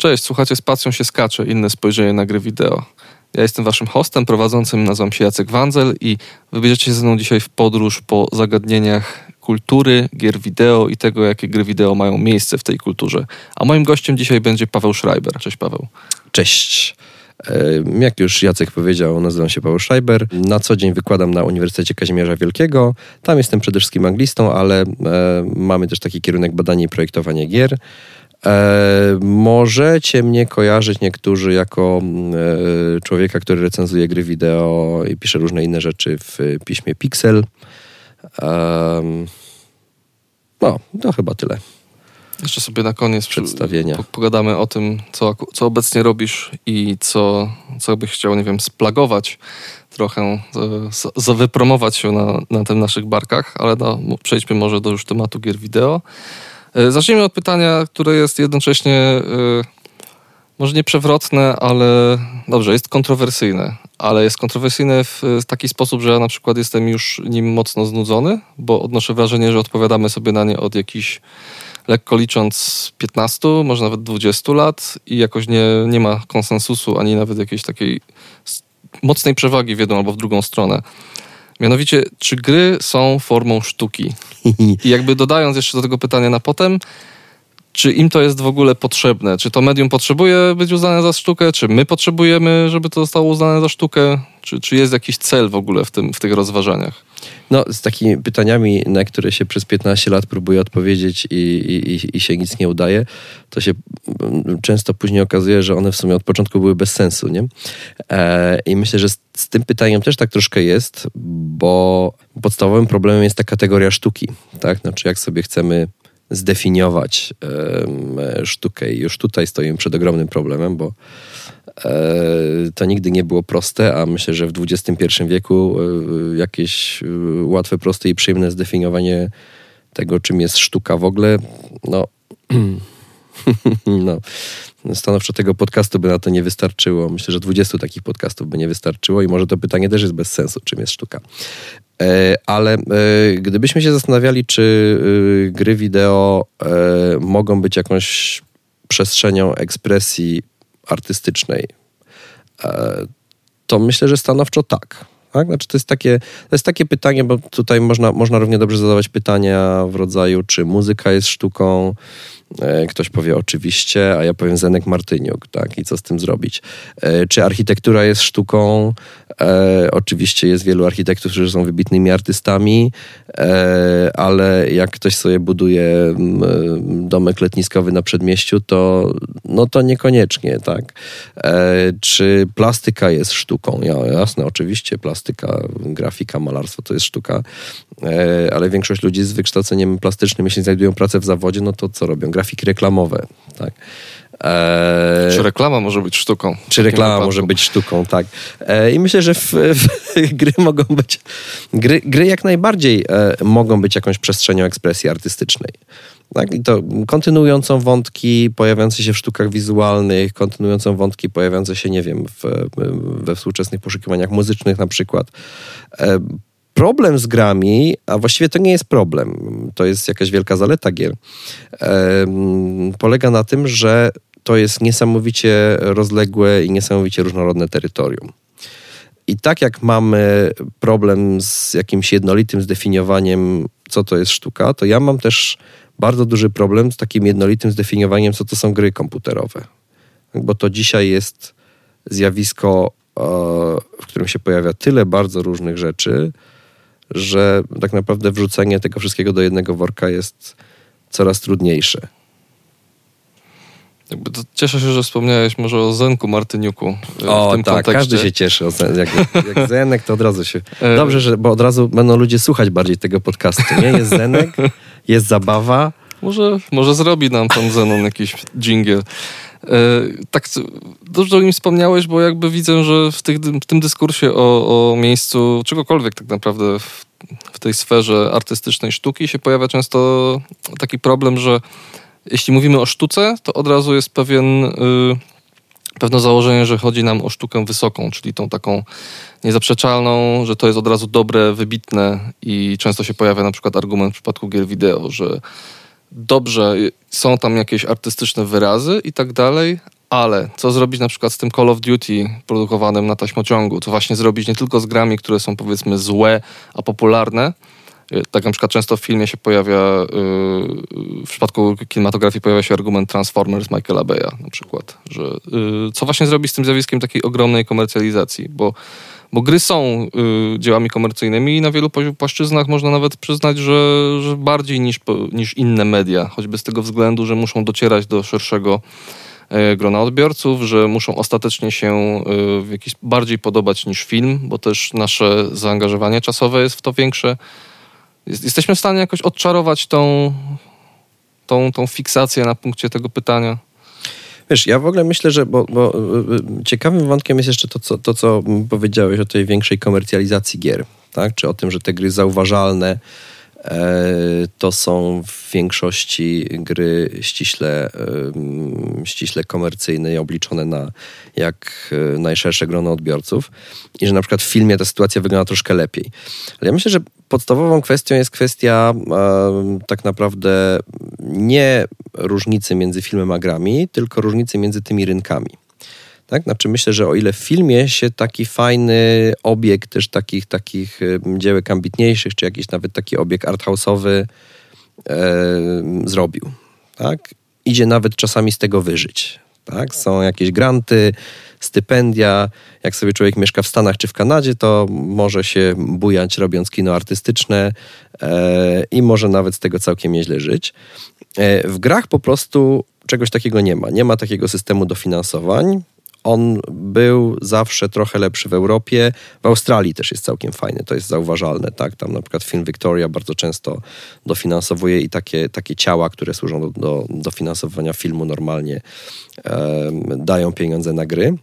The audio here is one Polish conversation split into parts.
Cześć, słuchacie Spacją się skacze, inne spojrzenie na gry wideo. Ja jestem waszym hostem prowadzącym, nazywam się Jacek Wanzel i wybierzecie się ze mną dzisiaj w podróż po zagadnieniach kultury, gier wideo i tego, jakie gry wideo mają miejsce w tej kulturze. A moim gościem dzisiaj będzie Paweł Schreiber. Cześć Paweł. Cześć. Jak już Jacek powiedział, nazywam się Paweł Schreiber. Na co dzień wykładam na Uniwersytecie Kazimierza Wielkiego. Tam jestem przede wszystkim anglistą, ale e, mamy też taki kierunek badania i projektowania gier. E, możecie mnie kojarzyć niektórzy jako e, człowieka, który recenzuje gry wideo i pisze różne inne rzeczy w piśmie Pixel. E, no, to chyba tyle. Jeszcze sobie na koniec przedstawienia. pogadamy o tym, co, co obecnie robisz i co, co byś chciał, nie wiem, splagować trochę, zawypromować się na, na tym naszych barkach, ale no, przejdźmy może do już tematu gier wideo. E, zacznijmy od pytania, które jest jednocześnie e, może nie przewrotne, ale dobrze, jest kontrowersyjne, ale jest kontrowersyjne w taki sposób, że ja na przykład jestem już nim mocno znudzony, bo odnoszę wrażenie, że odpowiadamy sobie na nie od jakichś lekko licząc 15, może nawet 20 lat i jakoś nie, nie ma konsensusu ani nawet jakiejś takiej mocnej przewagi w jedną albo w drugą stronę. Mianowicie, czy gry są formą sztuki? I jakby dodając jeszcze do tego pytania na potem, czy im to jest w ogóle potrzebne? Czy to medium potrzebuje być uznane za sztukę? Czy my potrzebujemy, żeby to zostało uznane za sztukę? Czy, czy jest jakiś cel w ogóle w, tym, w tych rozważaniach? No, z takimi pytaniami, na które się przez 15 lat próbuje odpowiedzieć i, i, i się nic nie udaje, to się mm, często później okazuje, że one w sumie od początku były bez sensu, nie? E, I myślę, że z, z tym pytaniem też tak troszkę jest, bo podstawowym problemem jest ta kategoria sztuki, tak? Znaczy, jak sobie chcemy zdefiniować sztukę i już tutaj stoimy przed ogromnym problemem, bo e, to nigdy nie było proste, a myślę, że w XXI wieku e, jakieś e, łatwe, proste i przyjemne zdefiniowanie tego, czym jest sztuka w ogóle, no, no stanowczo tego podcastu by na to nie wystarczyło. Myślę, że 20 takich podcastów by nie wystarczyło i może to pytanie też jest bez sensu, czym jest sztuka. E, ale e, gdybyśmy się zastanawiali, czy e, gry wideo mogą być jakąś przestrzenią ekspresji artystycznej, to myślę, że stanowczo tak. Tak? Znaczy to, jest takie, to jest takie pytanie, bo tutaj można, można równie dobrze zadawać pytania w rodzaju, czy muzyka jest sztuką, ktoś powie oczywiście, a ja powiem Zenek Martyniuk, tak? I co z tym zrobić? E, czy architektura jest sztuką? E, oczywiście jest wielu architektów, którzy są wybitnymi artystami, ale jak ktoś sobie buduje domek letniskowy na przedmieściu, to no to niekoniecznie, tak? Czy plastyka jest sztuką? Ja, jasne, oczywiście plastyka, grafika, malarstwo to jest sztuka, ale większość ludzi z wykształceniem plastycznym, jeśli znajdują pracę w zawodzie, no to co robią? Grafiki reklamowe. Tak. E... Czy reklama może być sztuką? Czy reklama wypadku? może być sztuką, tak. E... I myślę, że w, w, gry mogą być. Gry, gry jak najbardziej e, mogą być jakąś przestrzenią ekspresji artystycznej. Tak? I to kontynuującą wątki pojawiające się w sztukach wizualnych, kontynuującą wątki pojawiające się, nie wiem, w, we współczesnych poszukiwaniach muzycznych na przykład. E, problem z grami, a właściwie to nie jest problem, to jest jakaś wielka zaleta gier, polega na tym, że to jest niesamowicie rozległe i niesamowicie różnorodne terytorium. I tak jak mamy problem z jakimś jednolitym zdefiniowaniem, co to jest sztuka, to ja mam też bardzo duży problem z takim jednolitym zdefiniowaniem, co to są gry komputerowe. Bo to dzisiaj jest zjawisko, e, w którym się pojawia tyle bardzo różnych rzeczy, że tak naprawdę wrzucenie tego wszystkiego do jednego worka jest coraz trudniejsze. Cieszę się, że wspomniałeś może o Zenku Martyniuku. E, o tak, kontekście. każdy się cieszy. O Zen, jak, jak Zenek, to od razu się... E, Dobrze, że, bo od razu będą ludzie słuchać bardziej tego podcastu. Nie? Jest Zenek, jest zabawa. Może, może zrobi nam pan Zenon jakiś dżingiel. E, tak, dobrze o nim wspomniałeś, bo jakby widzę, że w, tych, w tym dyskursie o, o miejscu czegokolwiek tak naprawdę w, w tej sferze artystycznej sztuki się pojawia często taki problem, że jeśli mówimy o sztuce, to od razu jest pewien, y, pewne założenie, że chodzi nam o sztukę wysoką, czyli tą taką niezaprzeczalną, że to jest od razu dobre, wybitne i często się pojawia na przykład argument w przypadku gier wideo, że dobrze, są tam jakieś artystyczne wyrazy i tak dalej, ale co zrobić na przykład z tym Call of Duty produkowanym na taśmociągu? Co właśnie zrobić nie tylko z grami, które są powiedzmy złe, a popularne, y, tak na przykład często w filmie się pojawia, y, w przypadku kinematografii pojawia się argument Transformers Michaela Beya na przykład, że y, co właśnie zrobić z tym zjawiskiem takiej ogromnej komercjalizacji, bo bo gry są y, dziełami komercyjnymi i na wielu płaszczyznach można nawet przyznać, że, że bardziej niż, niż inne media, choćby z tego względu, że muszą docierać do szerszego y, grona odbiorców, że muszą ostatecznie się y, w jakiś bardziej podobać niż film, bo też nasze zaangażowanie czasowe jest w to większe. Jest, jesteśmy w stanie jakoś odczarować tą, tą, tą fiksację na punkcie tego pytania. Wiesz, ja w ogóle myślę, że bo, bo y, y, ciekawym wątkiem jest jeszcze to co, to, co powiedziałeś o tej większej komercjalizacji gier, tak? Czy o tym, że te gry zauważalne e, to są w większości gry ściśle, ściśle komercyjne i obliczone na jak e, najszersze grono odbiorców i że na przykład w filmie ta sytuacja wygląda troszkę lepiej. Ale ja myślę, że podstawową kwestią jest kwestia e, tak naprawdę nie różnicy między filmem a grami, tylko różnicy między tymi rynkami. Tak? Znaczy myślę, że o ile w filmie się taki fajny obieg też takich, takich dziełek ambitniejszych, czy jakiś nawet taki obieg arthouse'owy e, zrobił. Tak? Idzie nawet czasami z tego wyżyć. Tak? Są jakieś granty, stypendia. Jak sobie człowiek mieszka w Stanach czy w Kanadzie, to może się bujać robiąc kino artystyczne e, i może nawet z tego całkiem nieźle żyć. E, w grach po prostu czegoś takiego nie ma. Nie ma takiego systemu dofinansowań. On był zawsze trochę lepszy w Europie. W Australii też jest całkiem fajny, to jest zauważalne. Tak? Tam na przykład film Victoria bardzo często dofinansowuje i takie, takie ciała, które służą do, do dofinansowania filmu normalnie, e, dają pieniądze na gry.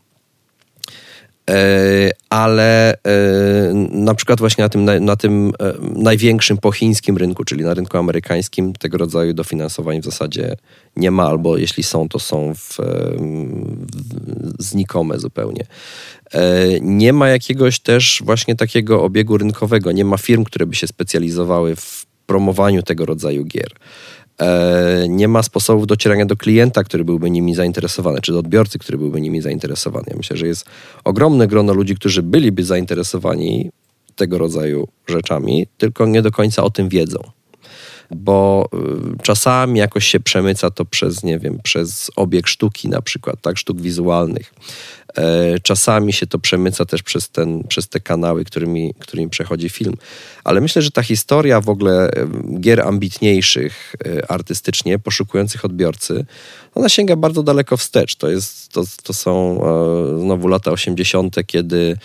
E, ale e, na przykład właśnie na tym, na, tym e, największym rynku, czyli na rynku amerykańskim, tego rodzaju dofinansowań w zasadzie nie ma, albo jeśli są, to są w, w, znikome zupełnie. Nie ma jakiegoś też właśnie takiego obiegu rynkowego, nie ma firm, które by się specjalizowały w promowaniu tego rodzaju gier. E, nie ma sposobów docierania do klienta, który byłby nimi zainteresowany, czy do odbiorcy, który byłby nimi zainteresowany. Ja myślę, że jest ogromne grono ludzi, którzy byliby zainteresowani tego rodzaju rzeczami, tylko nie do końca o tym wiedzą. Bo y, czasami jakoś się przemyca to przez, nie wiem, przez obieg sztuki na przykład, tak, sztuk wizualnych. E, czasami się to przemyca też przez, ten, przez te kanały, którymi, którymi przechodzi film. Ale myślę, że ta historia w ogóle e, gier ambitniejszych e, artystycznie, poszukujących odbiorcy, ona sięga bardzo daleko wstecz. To, jest, to, to są znowu lata 80., kiedy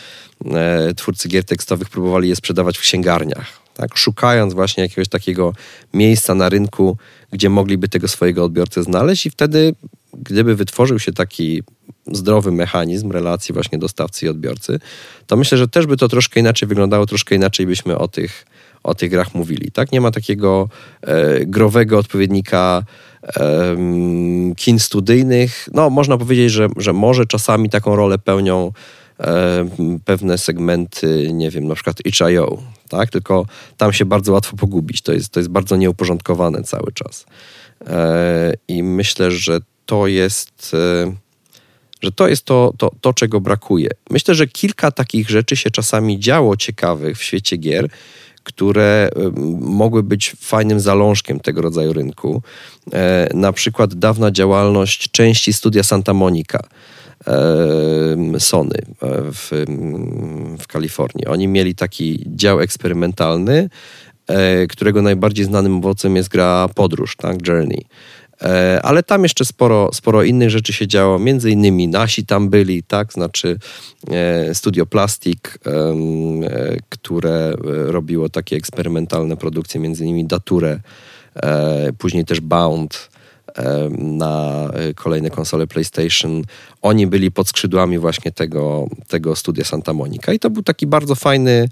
twórcy gier tekstowych próbowali je sprzedawać w księgarniach. Tak, szukając właśnie jakiegoś takiego miejsca na rynku, gdzie mogliby tego swojego odbiorcę znaleźć, i wtedy, gdyby wytworzył się taki zdrowy mechanizm relacji właśnie dostawcy i odbiorcy, to myślę, że też by to troszkę inaczej wyglądało, troszkę inaczej byśmy o tych, o tych grach mówili. Tak? Nie ma takiego e, growego odpowiednika e, kin studyjnych. No, można powiedzieć, że, że może czasami taką rolę pełnią e, pewne segmenty, nie wiem, na przykład itch.io, tak? Tylko tam się bardzo łatwo pogubić. To jest, to jest bardzo nieuporządkowane cały czas. E, I myślę, że to jest e, że to jest to, to, to, czego brakuje. Myślę, że kilka takich rzeczy się czasami działo ciekawych w świecie gier, które mogły być fajnym zalążkiem tego rodzaju rynku. E, na przykład dawna działalność części studia Santa Monica. Sony e, w, w Kalifornii. Oni mieli taki dział eksperymentalny, e, którego najbardziej znanym owocem jest gra Podróż, tak? Journey. E, ale tam jeszcze sporo, sporo innych rzeczy się działo, między innymi nasi tam byli, tak, znaczy e, Studio Plastic, e, które robiło takie eksperymentalne produkcje, między innymi Dature, później też Bound, na kolejne konsole PlayStation. Oni byli pod skrzydłami właśnie tego, tego studia Santa Monica i to był taki bardzo fajny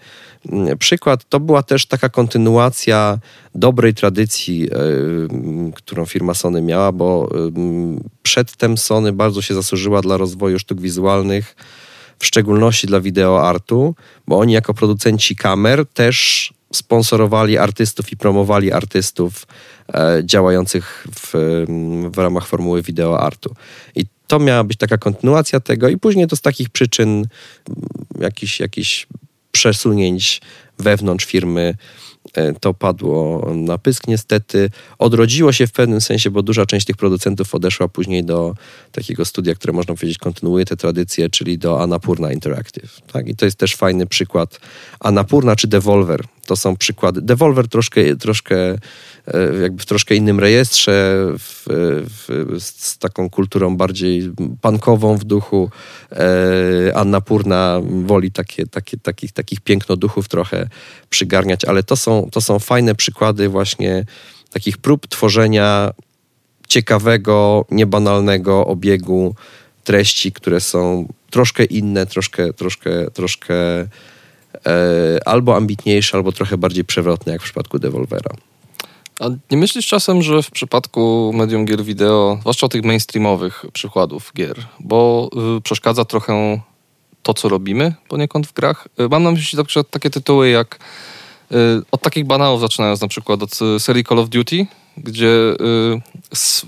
mm, przykład. To była też taka kontynuacja dobrej tradycji, którą firma Sony miała, bo przedtem Sony bardzo się zasłużyła dla rozwoju sztuk wizualnych, w szczególności dla wideoartu, bo oni jako producenci kamer też sponsorowali artystów i promowali artystów e, działających w, w ramach formuły wideo artu. I to miała być taka kontynuacja tego i później to z takich przyczyn jakichś jakich przesunięć wewnątrz firmy E, to padło na pysk niestety. Odrodziło się w pewnym sensie, bo duża część tych producentów odeszła później do takiego studia, które można powiedzieć kontynuuje te tradycje, czyli do Anapurna Interactive. Tak? I to jest też fajny przykład. Anapurna czy Devolver to są przykłady. Devolver troszkę, troszkę e, jakby w troszkę innym rejestrze, w, w, z taką kulturą bardziej pankową w duchu. E, Anna Purna woli takie, takie, takich, takich pięknoduchów trochę przygarniać, ale to są, to są fajne przykłady właśnie takich prób tworzenia ciekawego, niebanalnego obiegu treści, które są troszkę inne, troszkę, troszkę, troszkę albo ambitniejsze, albo trochę bardziej przewrotne, jak w przypadku Devolvera. A nie myślisz czasem, że w przypadku medium gier wideo, zwłaszcza tych mainstreamowych przykładów gier, bo y, przeszkadza trochę to, co robimy poniekąd w grach? Y, mam na myśli na przykład takie tytuły jak y, od takich banałów zaczynając na przykład od serii Call of Duty, gdzie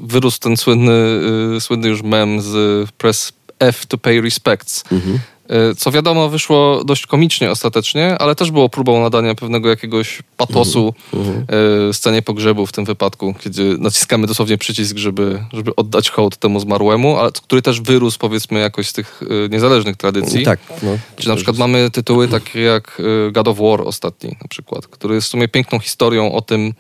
wyrósł ten słynny, słynny już mem z press F to pay respects. Mhm. E, co wiadomo, wyszło dość komicznie ostatecznie, ale też było próbą nadania pewnego jakiegoś patosu mhm. scenie pogrzebu w tym wypadku, kiedy naciskamy dosłownie przycisk, żeby, żeby oddać hołd temu zmarłemu, ale który też wyrósł powiedzmy jakoś z tych e, niezależnych tradycji. Tak. No, Czyli na przykład mamy tytuły takie jak God of War ostatni na przykład, który jest w sumie piękną historią o tym,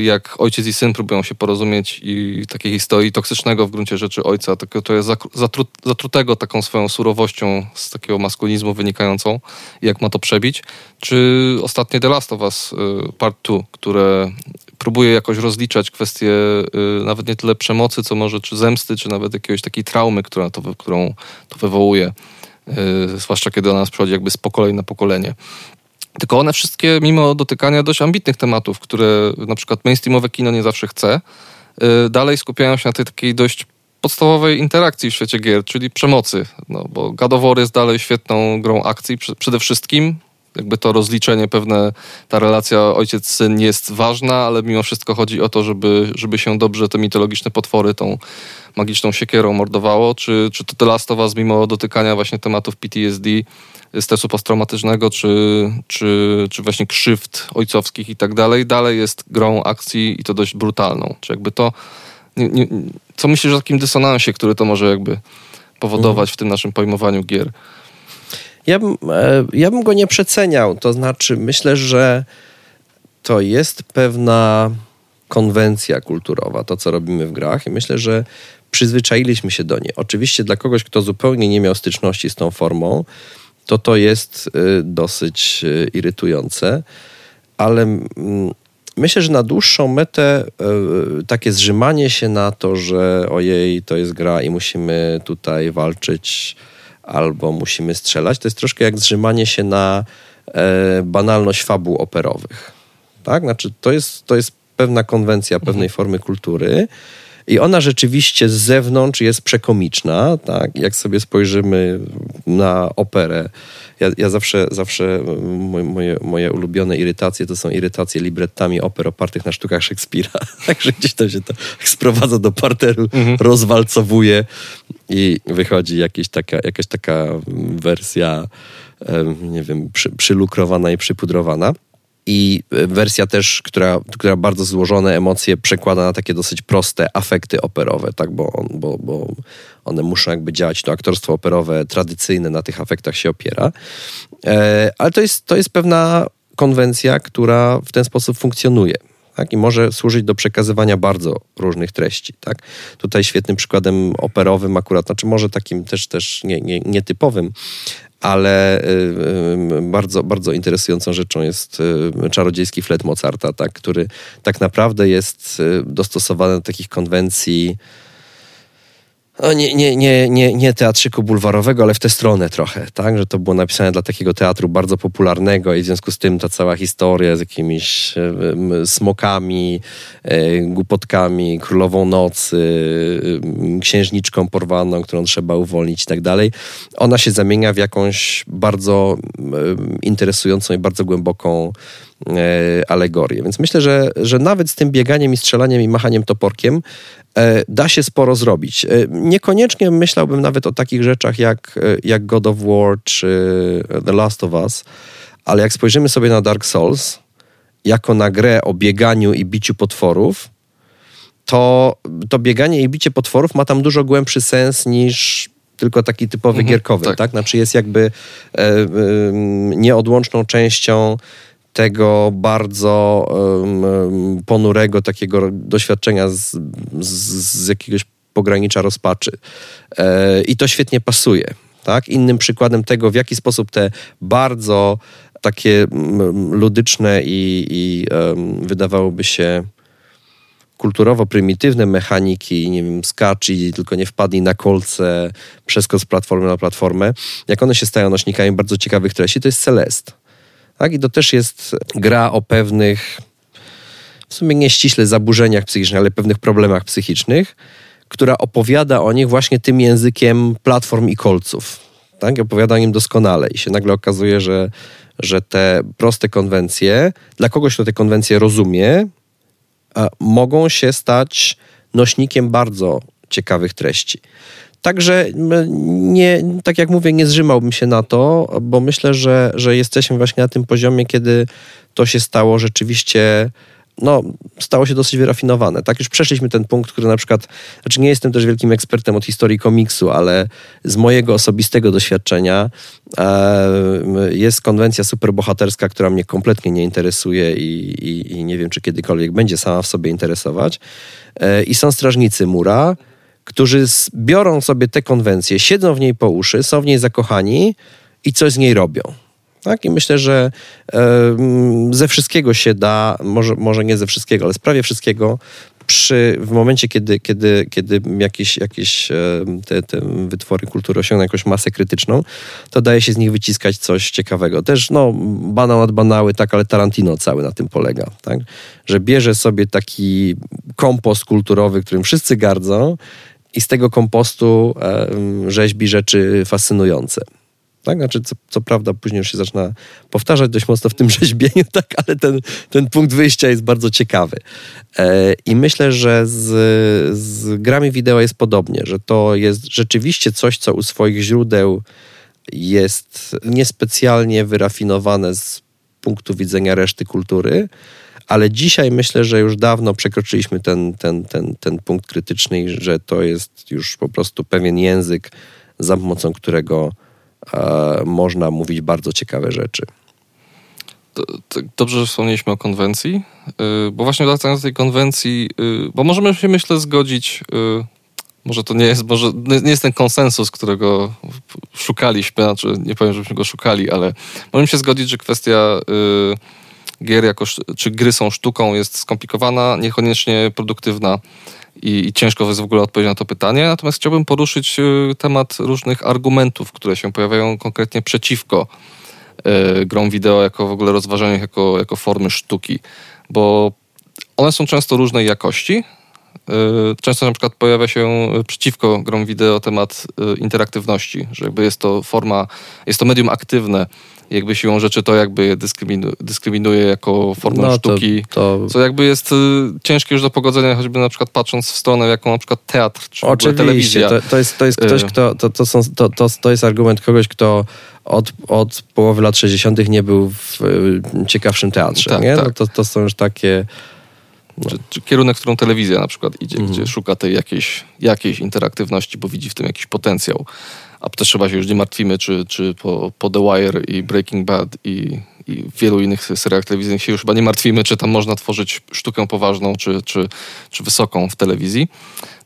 jak ojciec i syn próbują się porozumieć i takiej historii toksycznego w gruncie rzeczy ojca, tylko to jest zatru, zatrutego taką swoją surowością z takiego maskulinizmu wynikającą jak ma to przebić. Czy ostatnie The Last of Us e, Part 2, które próbuje jakoś rozliczać kwestię e, nawet nie tyle przemocy, co może czy zemsty, czy nawet jakiejś takiej traumy, która to, którą to wywołuje, zwłaszcza kiedy ona nas przychodzi jakby z pokolenia na pokolenie. Tylko one wszystkie, mimo dotykania dość ambitnych tematów, które na przykład mainstreamowe kino nie zawsze chce, y, dalej skupiają się na tej takiej dość podstawowej interakcji w świecie gier, czyli przemocy. No, bo God of War jest dalej świetną grą akcji przede wszystkim. Jakby to rozliczenie pewne, ta relacja ojciec-syn jest ważna, ale mimo wszystko chodzi o to, żeby, żeby się dobrze te mitologiczne potwory tą magiczną siekierą mordowało. Czy, czy to The Last of Us, mimo dotykania właśnie tematów PTSD, stresu posttraumatycznego, czy, czy, czy właśnie krzywd ojcowskich i tak dalej, dalej jest grą akcji i to dość brutalną. Czy jakby to... Nie, nie, co myślisz o takim dysonansie, który to może jakby powodować w tym naszym pojmowaniu gier? Ja bym, e, ja bym go nie przeceniał. To znaczy, myślę, że to jest pewna konwencja kulturowa, to co robimy w grach, i myślę, że przyzwyczailiśmy się do niej. Oczywiście dla kogoś, kto zupełnie nie miał styczności z tą formą, to to jest y, dosyć y, irytujące, ale mm, myślę, że na dłuższą metę y, takie zrzymanie się na to, że ojej, to jest gra i musimy tutaj walczyć albo musimy strzelać, to jest troszkę jak zrzymanie się na e, banalność fabuł operowych. Tak? Znaczy, to jest, to jest pewna konwencja pewnej mhm. formy kultury, i ona rzeczywiście z zewnątrz jest przekomiczna, tak? Jak sobie spojrzymy na operę. Ja, ja zawsze, zawsze moje, moje ulubione irytacje to są irytacje librettami oper opartych na sztukach Szekspira. Także gdzieś tam się to sprowadza do parteru, mhm. rozwalcowuje i wychodzi jakieś taka, jakaś taka wersja, nie wiem, przy, przylukrowana i przypudrowana i wersja też, która, która bardzo złożone emocje przekłada na takie dosyć proste afekty operowe, tak, bo, on, bo, bo one muszą jakby działać, to aktorstwo operowe tradycyjne na tych afektach się opiera, e, ale to jest, to jest pewna konwencja, która w ten sposób funkcjonuje. Tak? I może służyć do przekazywania bardzo różnych treści. Tak? Tutaj świetnym przykładem operowym akurat, znaczy może takim też, też nie, nie, nietypowym, ale y, y, bardzo, bardzo interesującą rzeczą jest y, czarodziejski flet Mozarta, tak, który tak naprawdę jest dostosowany do takich konwencji no nie, nie, nie, nie, nie teatrzyku bulwarowego, ale w tę stronę trochę, tak? Że to było napisane dla takiego teatru bardzo popularnego i w związku z tym ta cała historia z jakimiś e, smokami, e, głupotkami, królową nocy, e, księżniczką porwaną, którą trzeba uwolnić i tak dalej, ona się zamienia w jakąś bardzo interesującą i bardzo głęboką alegorię. Więc myślę, że, że nawet z tym bieganiem i strzelaniem i machaniem toporkiem E, da się sporo zrobić. E, niekoniecznie myślałbym nawet o takich rzeczach jak, e, jak God of War czy The Last of Us, ale jak spojrzymy sobie na Dark Souls jako na grę o bieganiu i biciu potworów, to, to bieganie i bicie potworów ma tam dużo głębszy sens niż tylko taki typowy mhm, gierkowy, tak. tak? Znaczy jest jakby e, e, nieodłączną częścią tego bardzo um, ponurego takiego doświadczenia z, z, z jakiegoś pogranicza rozpaczy. E, I to świetnie pasuje. Tak? Innym przykładem tego, w jaki sposób te bardzo takie ludyczne i, i um, wydawałoby się kulturowo prymitywne mechaniki, nie wiem, skacz i tylko nie wpadnij na kolce, przeskok z platformy na platformę, jak one się stają nośnikami bardzo ciekawych treści, to jest Celest. Tak? I to też jest gra o pewnych, w sumie nie ściśle zaburzeniach psychicznych, ale pewnych problemach psychicznych, która opowiada o nich właśnie tym językiem platform i kolców. Tak? Opowiada o nim doskonale i się nagle okazuje, że, że te proste konwencje, dla kogoś, kto te konwencje rozumie, mogą się stać nośnikiem bardzo ciekawych treści. Także nie, tak jak mówię, nie zrzymałbym się na to, bo myślę, że, że jesteśmy właśnie na tym poziomie, kiedy to się stało rzeczywiście no, stało się dosyć wyrafinowane. Tak, już przeszliśmy ten punkt, który na przykład, znaczy nie jestem też wielkim ekspertem od historii komiksu, ale z mojego osobistego doświadczenia e, jest konwencja superbohaterska, która mnie kompletnie nie interesuje i, i, i, nie wiem, czy kiedykolwiek będzie sama w sobie interesować. E, I są strażnicy mura, którzy biorą sobie tę konwencję, siedzą w niej po uszy, są w niej zakochani i coś z niej robią. Tak? I myślę, że ze wszystkiego się da, może, może nie ze wszystkiego, ale z prawie wszystkiego przy, w momencie, kiedy, kiedy, kiedy jakieś, jakieś te, te wytwory kultury osiągną jakąś masę krytyczną, to daje się z nich wyciskać coś ciekawego. Też, no, banał nad banały, tak, ale Tarantino cały na tym polega, tak? Że bierze sobie taki kompost kulturowy, którym wszyscy gardzą i z tego kompostu rzeźbi rzeczy fascynujące. Tak? Znaczy, co, co, prawda, później już się zaczyna powtarzać dość mocno w tym rzeźbieniu, tak? ale ten, ten punkt wyjścia jest bardzo ciekawy. E, I myślę, że z, z grami wideo jest podobnie, że to jest rzeczywiście coś, co u swoich źródeł jest niespecjalnie wyrafinowane z punktu widzenia reszty kultury, ale dzisiaj myślę, że już dawno przekroczyliśmy ten, ten, ten, ten punkt krytyczny, że to jest już po prostu pewien język, za pomocą którego e, można mówić bardzo ciekawe rzeczy. Dobrze, że wspomnieliśmy o konwencji, y, bo właśnie wracając do tej konwencji, y, bo możemy się myślę zgodzić, y, może to nie jest, może nie jest ten konsensus, którego szukaliśmy, znaczy nie powiem, żebyśmy go szukali, ale możemy się zgodzić, że kwestia gier jako, czy gry są sztuką jest skomplikowana, niekoniecznie produktywna i, i ciężko jest w ogóle odpowiedzieć na to pytanie. Natomiast chciałbym poruszyć y, temat różnych argumentów, które się pojawiają konkretnie przeciwko y, grom wideo jako w ogóle rozważaniu jako, jako formy sztuki, bo one są często różnej jakości. Y, często na przykład pojawia się przeciwko grom wideo temat interaktywności, że jakby jest to forma, jest to medium aktywne, jakby siłą rzeczy to jakby je dyskryminuje, dyskryminuje jako formę no, sztuki, to, to... co jakby jest y, ciężkie już do pogodzenia, choćby na przykład patrząc w stronę, jaką na przykład teatr, czy Oczywiście, telewizja. To, to, jest, to jest ktoś, y. kto, to, to, są, to, to, to jest argument kogoś, kto od, od połowy lat 60. nie był w y, ciekawszym teatrze, tak, nie? Tak. No to, to są już takie... No. Czy, czy, kierunek, w którą telewizja na przykład idzie, mhm. gdzie szuka tej jakiejś, jakiejś interaktywności, bo widzi w tym jakiś potencjał a też chyba się już nie martwimy, czy, czy po, po The Wire i Breaking Bad i, i wielu innych serialach telewizyjnych się już chyba nie martwimy, czy tam można tworzyć sztukę poważną, czy, czy, czy wysoką w telewizji.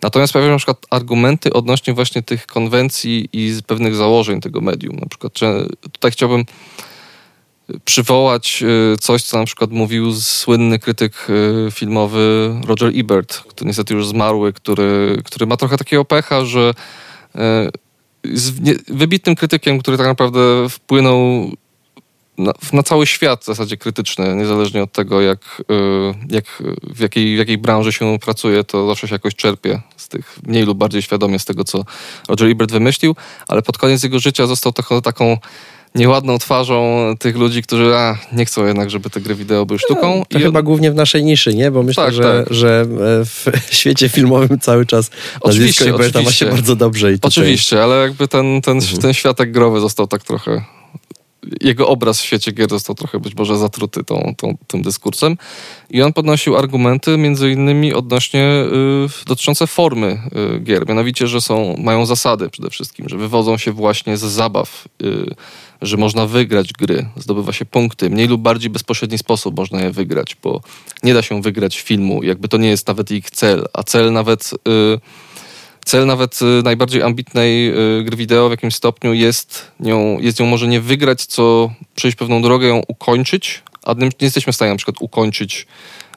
Natomiast pojawiają się na przykład argumenty odnośnie właśnie tych konwencji i pewnych założeń tego medium. Na przykład, czy tutaj chciałbym przywołać coś, co na przykład mówił słynny krytyk filmowy Roger Ebert, który niestety już zmarły, który, który ma trochę takiego pecha, że jest wybitnym krytykiem, który tak naprawdę wpłynął na, na, cały świat w zasadzie krytyczny, niezależnie od tego, jak, y, jak, w, jakiej, w jakiej branży się pracuje, to zawsze się jakoś czerpie z tych mniej lub bardziej świadomie z tego, co Roger Ebert wymyślił, ale pod koniec jego życia został taką, taką nieładną twarzą tych ludzi, którzy a, nie chcą jednak, żeby te gry wideo były sztuką. No, to I chyba głównie w naszej niszy, nie? Bo myślę, tak, że, tak. że e, w świecie filmowym cały czas oczywiście, nazwisko oczywiście. ma się bardzo dobrze. I tutaj... Oczywiście, ale jakby ten, ten, mhm. ten światek growy został tak trochę jego obraz w świecie gier został trochę być może zatruty tą, tą, tym dyskursem. I on podnosił argumenty między innymi odnośnie y, dotyczące formy y, gier. Mianowicie, że są, mają zasady przede wszystkim, że wywodzą się właśnie z zabaw, y, że można wygrać gry, zdobywa się punkty. Mniej lub bardziej bezpośredni sposób można je wygrać, bo nie da się wygrać filmu, jakby to nie jest nawet ich cel, a cel nawet... Y, cel nawet y, najbardziej ambitnej y, gry wideo w jakimś stopniu jest nią, jest ją może nie wygrać, co przejść pewną drogę, ją ukończyć, a nie jesteśmy w stanie na przykład ukończyć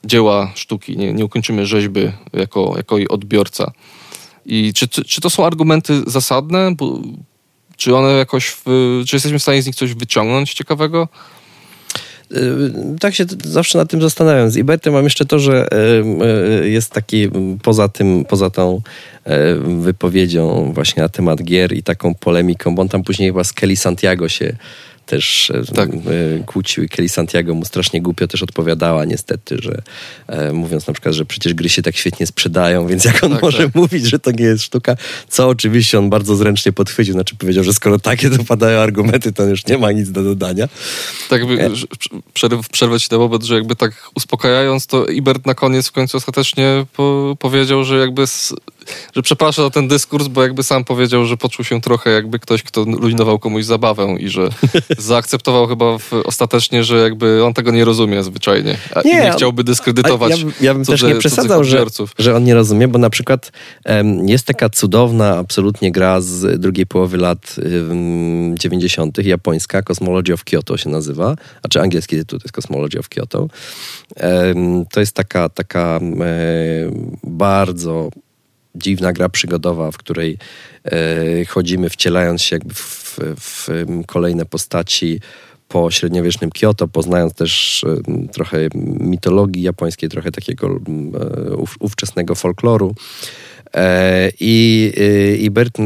dzieła sztuki, nie, nie ukończymy rzeźby jako, jako jej odbiorca. I czy, czy, to są argumenty zasadne? Bo, czy one jakoś, w, czy jesteśmy w stanie z nich coś wyciągnąć ciekawego? Y, tak się zawsze nad tym zastanawiam. Z Ibertem mam jeszcze to, że jest taki poza tym, poza tą wypowiedzią właśnie na temat gier i taką polemiką, bo on tam później chyba z Kelly Santiago się też e, tak. kłócił i Kelly Santiago mu strasznie głupio też odpowiadała niestety, że e, mówiąc na przykład, że przecież gry się tak świetnie sprzedają, więc jak on tak, może tak. mówić, że to nie jest sztuka, co oczywiście on bardzo zręcznie podchwycił, znaczy powiedział, że skoro takie to padają argumenty, to już nie ma nic do dodania. Tak e... przerw, przerwać na moment, że jakby tak uspokajając, to Ibert na koniec w końcu ostatecznie po, powiedział, że jakby że przepraszam za ten dyskurs, bo jakby sam powiedział, że poczuł się trochę jakby ktoś, kto rujnował komuś zabawę i że zaakceptował chyba w, ostatecznie, że jakby on tego nie rozumie zwyczajnie nie, nie chciałby dyskredytować Ja, ja bym cudze, też nie przesadzał, że, że on nie rozumie, bo na przykład um, jest taka cudowna absolutnie gra z drugiej połowy lat um, 90. japońska, Cosmology of Kyoto się nazywa, a czy angielski tytuł to jest Cosmology of Kyoto. Um, to jest taka, taka bardzo dziwna gra przygodowa, w której e, chodzimy wcielając się jakby w, w, kolejne postaci po średniowiecznym Kyoto, poznając też e, trochę mitologii japońskiej, trochę takiego e, ów, ówczesnego folkloru. I, I Bert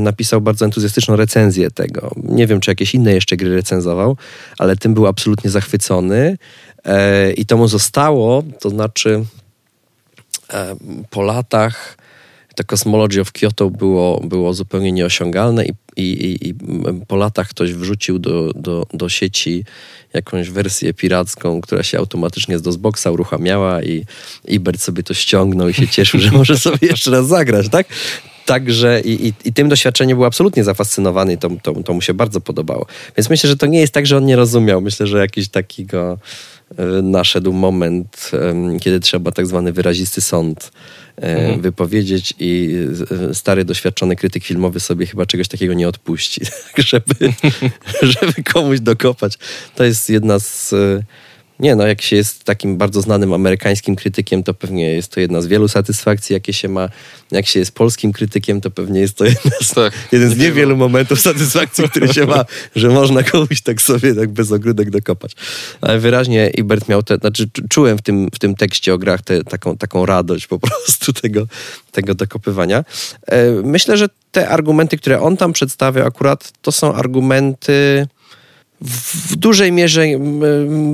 napisał bardzo entuzjastyczną recenzję tego. Nie wiem, czy jakieś inne jeszcze gry recenzował, ale tym był absolutnie zachwycony. I to mu zostało, to znaczy po latach to Cosmology of Kyoto było, było zupełnie nieosiągalne i, i, i po latach ktoś wrzucił do, do, do sieci jakąś wersję piracką, która się automatycznie z DOSBoxa uruchamiała i Ibert sobie to ściągnął i się cieszył, że może sobie jeszcze raz zagrać, tak? Także i, i, i, tym doświadczeniem był absolutnie zafascynowany i to, to, to, mu się bardzo podobało. Więc myślę, że to nie jest tak, że on nie rozumiał. Myślę, że jakiś takiego e, naszedł moment, kiedy trzeba tak zwany wyrazisty sąd mhm. wypowiedzieć i e, stary, doświadczony krytyk filmowy sobie chyba czegoś takiego nie odpuści, tak, żeby, żeby komuś dokopać. To jest jedna z e, nie, no jak się jest takim bardzo znanym amerykańskim krytykiem, to pewnie jest to jedna z wielu satysfakcji, jakie się ma. Jak się jest polskim krytykiem, to pewnie jest to jedna z, tak, jeden z niewielu momentów satysfakcji, który się ma, że można komuś tak sobie tak bez ogródek dokopać. Ale wyraźnie Ibert miał te, znaczy czułem w tym, w tym tekście o grach te, taką, taką radość po prostu tego, tego dokopywania. E, myślę, że te argumenty, które on tam przedstawia akurat, to są argumenty w dużej mierze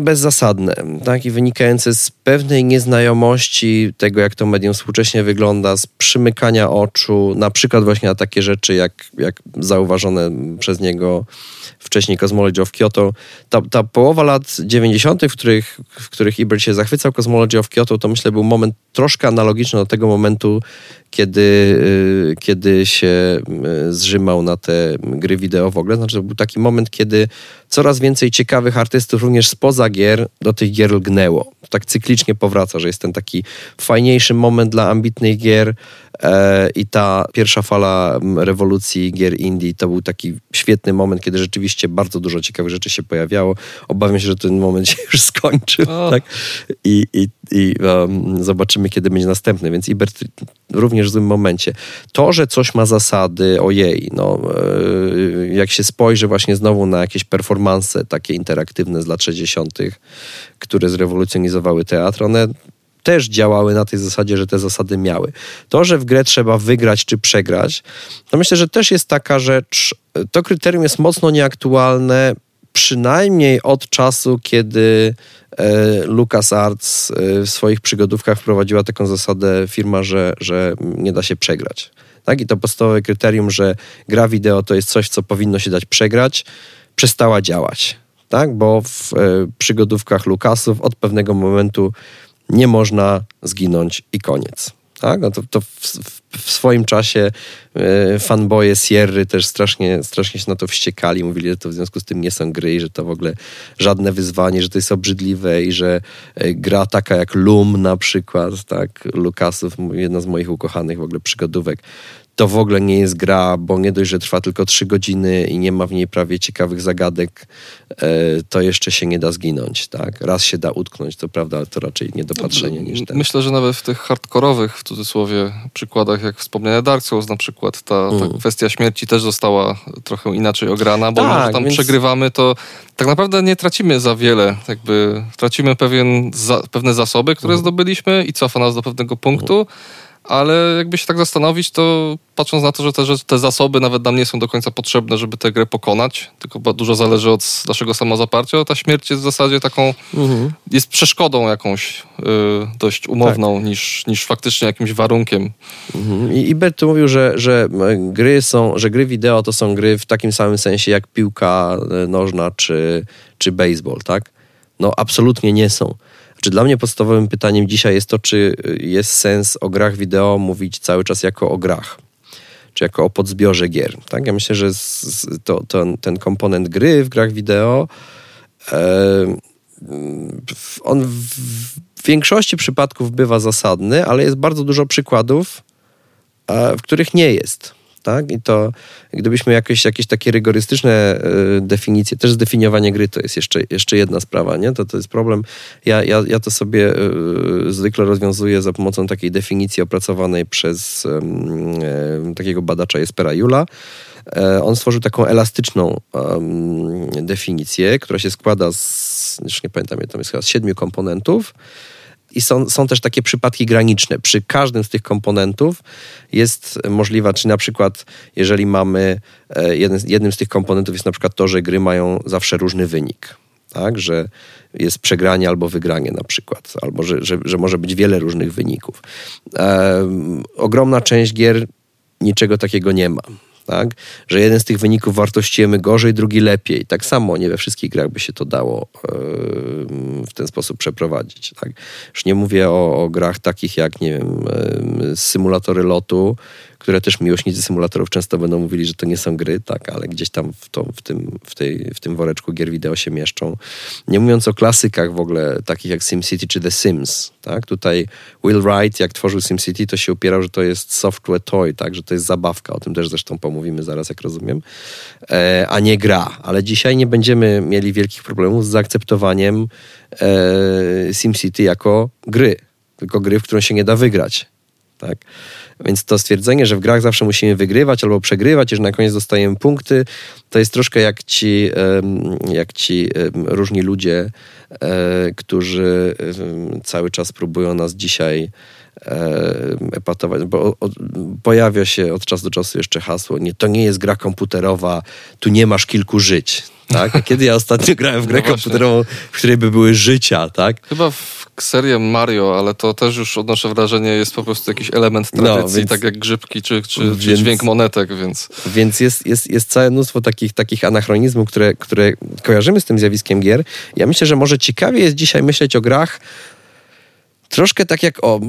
bezzasadne tak? i wynikające z pewnej nieznajomości tego, jak to medium współcześnie wygląda, z przymykania oczu, na przykład właśnie na takie rzeczy, jak, jak zauważone przez niego wcześniej Cosmology of Kyoto. Ta, ta połowa lat 90., w których, w których Ibert się zachwycał Cosmology of Kyoto, to myślę był moment troszkę analogiczny do tego momentu, kiedy, y, kiedy się y, zrzymał na te gry wideo w ogóle. Znaczy, to był taki moment, kiedy coraz więcej ciekawych artystów również spoza gier do tych gier lgnęło. Tak cyklicznie powraca, że jest ten taki fajniejszy moment dla ambitnych gier, I ta pierwsza fala rewolucji gier indie to był taki świetny moment, kiedy rzeczywiście bardzo dużo ciekawych rzeczy się pojawiało. Obawiam się, że ten moment się już skończył. Tak? I, i, i um, zobaczymy, kiedy będzie następny. Więc Ibert również w złym momencie. To, że coś ma zasady, ojej, no, e, jak się spojrzy właśnie znowu na jakieś performanse takie interaktywne z lat 60., które zrewolucjonizowały teatr, one też działały na tej zasadzie, że te zasady miały. To, że w grę trzeba wygrać czy przegrać, to myślę, że też jest taka rzecz, to kryterium jest mocno nieaktualne, przynajmniej od czasu, kiedy e, LucasArts e, w swoich przygodówkach wprowadziła taką zasadę firma, że, że nie da się przegrać. Tak? I to podstawowe kryterium, że gra wideo to jest coś, co powinno się dać przegrać, przestała działać. Tak? Bo w e, przygodówkach Lucasów od pewnego momentu nie można zginąć i koniec. Tak? No to, to w, w, swoim czasie e, fanboye Sierry też strasznie, strasznie się na to wściekali. Mówili, że to w związku z tym nie są gry, że to w ogóle żadne wyzwanie, że to jest obrzydliwe i że e, gra taka jak Loom na przykład, tak, Lukasów, jedna z moich ukochanych w ogóle przygodówek, to w ogóle nie jest gra, bo nie dość, że trwa tylko trzy godziny i nie ma w niej prawie ciekawych zagadek, e, to jeszcze się nie da zginąć, tak? Raz się da utknąć, to prawda, ale to raczej niedopatrzenie niż ten. Myślę, że nawet w tych hardkorowych, w cudzysłowie, przykładach, jak wspomniane Dark Souls na przykład, ta, ta mm. kwestia śmierci też została trochę inaczej ograna, bo tak, tam więc... przegrywamy, to tak naprawdę nie tracimy za wiele, jakby tracimy pewien, za, pewne zasoby, które mm. zdobyliśmy i cofa nas do pewnego punktu, mm ale jakby się tak zastanowić, to patrząc na to, że te, że te zasoby nawet nam nie są do końca potrzebne, żeby tę grę pokonać, tylko dużo zależy od naszego samozaparcia, ta śmierć jest w zasadzie taką, mhm. jest przeszkodą jakąś y, dość umowną tak. niż, niż faktycznie jakimś warunkiem. Mhm. I Ibert mówił, że, że gry są, że gry wideo to są gry w takim samym sensie jak piłka e, nożna czy, czy baseball, tak? No absolutnie nie są. Czy dla mnie podstawowym pytaniem dzisiaj jest to, czy jest sens o grach wideo mówić cały czas jako o grach? Czy jako o podzbiorze gier? Tak? Ja myślę, że to, to, ten komponent gry w grach wideo e, on w większości przypadków bywa zasadny, ale jest bardzo dużo przykładów, e, w których nie jest tak? I to gdybyśmy jakieś, jakieś takie rygorystyczne y, definicje, też zdefiniowanie gry to jest jeszcze, jeszcze jedna sprawa, nie? To, to jest problem. Ja, ja, ja to sobie y, zwykle rozwiązuję za pomocą takiej definicji opracowanej przez y, takiego badacza Jespera Jula. E, on stworzył taką elastyczną definicję, która się składa z, już nie pamiętam, tam jest chyba z siedmiu komponentów. I są, są też takie przypadki graniczne. Przy każdym z tych komponentów jest możliwa, czy na przykład, jeżeli mamy, e, jeden, jednym z tych komponentów jest na przykład to, że gry mają zawsze różny wynik. Tak, że jest przegranie albo wygranie na przykład, albo że, że, że może być wiele różnych wyników. Ogromna część gier niczego takiego nie ma tak? Że jeden z tych wyników wartościujemy gorzej, drugi lepiej. Tak samo nie we wszystkich grach by się to dało w ten sposób przeprowadzić, tak? Już nie mówię o, o grach takich jak, nie wiem, symulatory lotu, które też miłośnicy symulatorów często będą mówili, że to nie są gry, tak, ale gdzieś tam w, to, w, tym, w, tej, w tym woreczku gier wideo się mieszczą. Nie mówiąc o klasykach w ogóle, takich jak SimCity czy The Sims, tak, tutaj Will Wright, jak tworzył SimCity, to się upierał, że to jest software toy, tak, że to jest zabawka, o tym też zresztą pomówimy zaraz, jak rozumiem, e, a nie gra, ale dzisiaj nie będziemy mieli wielkich problemów z zaakceptowaniem e, SimCity jako gry, tylko gry, w którą się nie da wygrać, tak. Więc to stwierdzenie, że w grach zawsze musimy wygrywać albo przegrywać i że na koniec dostajemy punkty, to jest troszkę jak ci, jak ci różni ludzie, e, którzy cały czas próbują nas dzisiaj epatować, bo pojawia się od czasu do czasu jeszcze hasło, nie, to nie jest gra komputerowa, tu nie masz kilku żyć. Tak? Kiedy ja ostatnio grałem w grę no komputerową, w której by były życia, tak? Chyba w serię Mario, ale to też już odnoszę wrażenie, jest po prostu jakiś element no, tradycji, no, więc, tak jak grzybki czy, czy, więc, czy, dźwięk monetek, więc... Więc jest, jest, jest całe mnóstwo takich, takich anachronizmów, które, które kojarzymy z tym zjawiskiem gier. Ja myślę, że może ciekawie jest dzisiaj myśleć o grach troszkę tak jak o,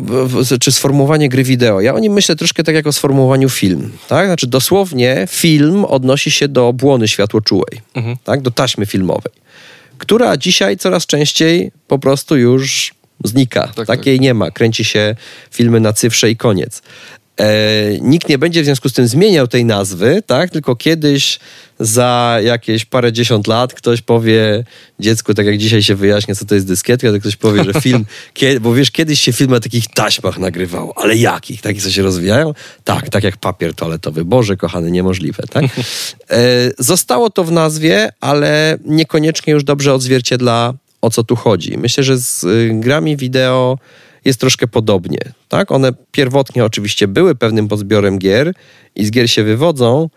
czy sformułowanie gry wideo. Ja o nim myślę troszkę tak jak o sformułowaniu film, tak? Znaczy dosłownie film odnosi się do błony światłoczułej, mhm. tak? Do taśmy filmowej, która dzisiaj coraz częściej po prostu już znika. Tak, Takiej tak. nie ma. Kręci się filmy na cyfrze i koniec. E, nikt nie będzie w związku z tym zmieniał tej nazwy, tak? Tylko kiedyś za jakieś parę dziesiąt lat ktoś powie dziecku, tak jak dzisiaj się wyjaśnia, co to jest dyskietka, to ktoś powie, że film, bo wiesz, kiedyś się film na takich taśmach nagrywał, ale jakich? Takich, co się rozwijają? Tak, tak jak papier toaletowy. Boże, kochany, niemożliwe, tak? E, zostało to w nazwie, ale niekoniecznie już dobrze odzwierciedla, o co tu chodzi. Myślę, że z y, grami wideo jest troszkę podobnie. Tak? One pierwotnie oczywiście były pewnym pozbiorem gier i z gier się wywodzą,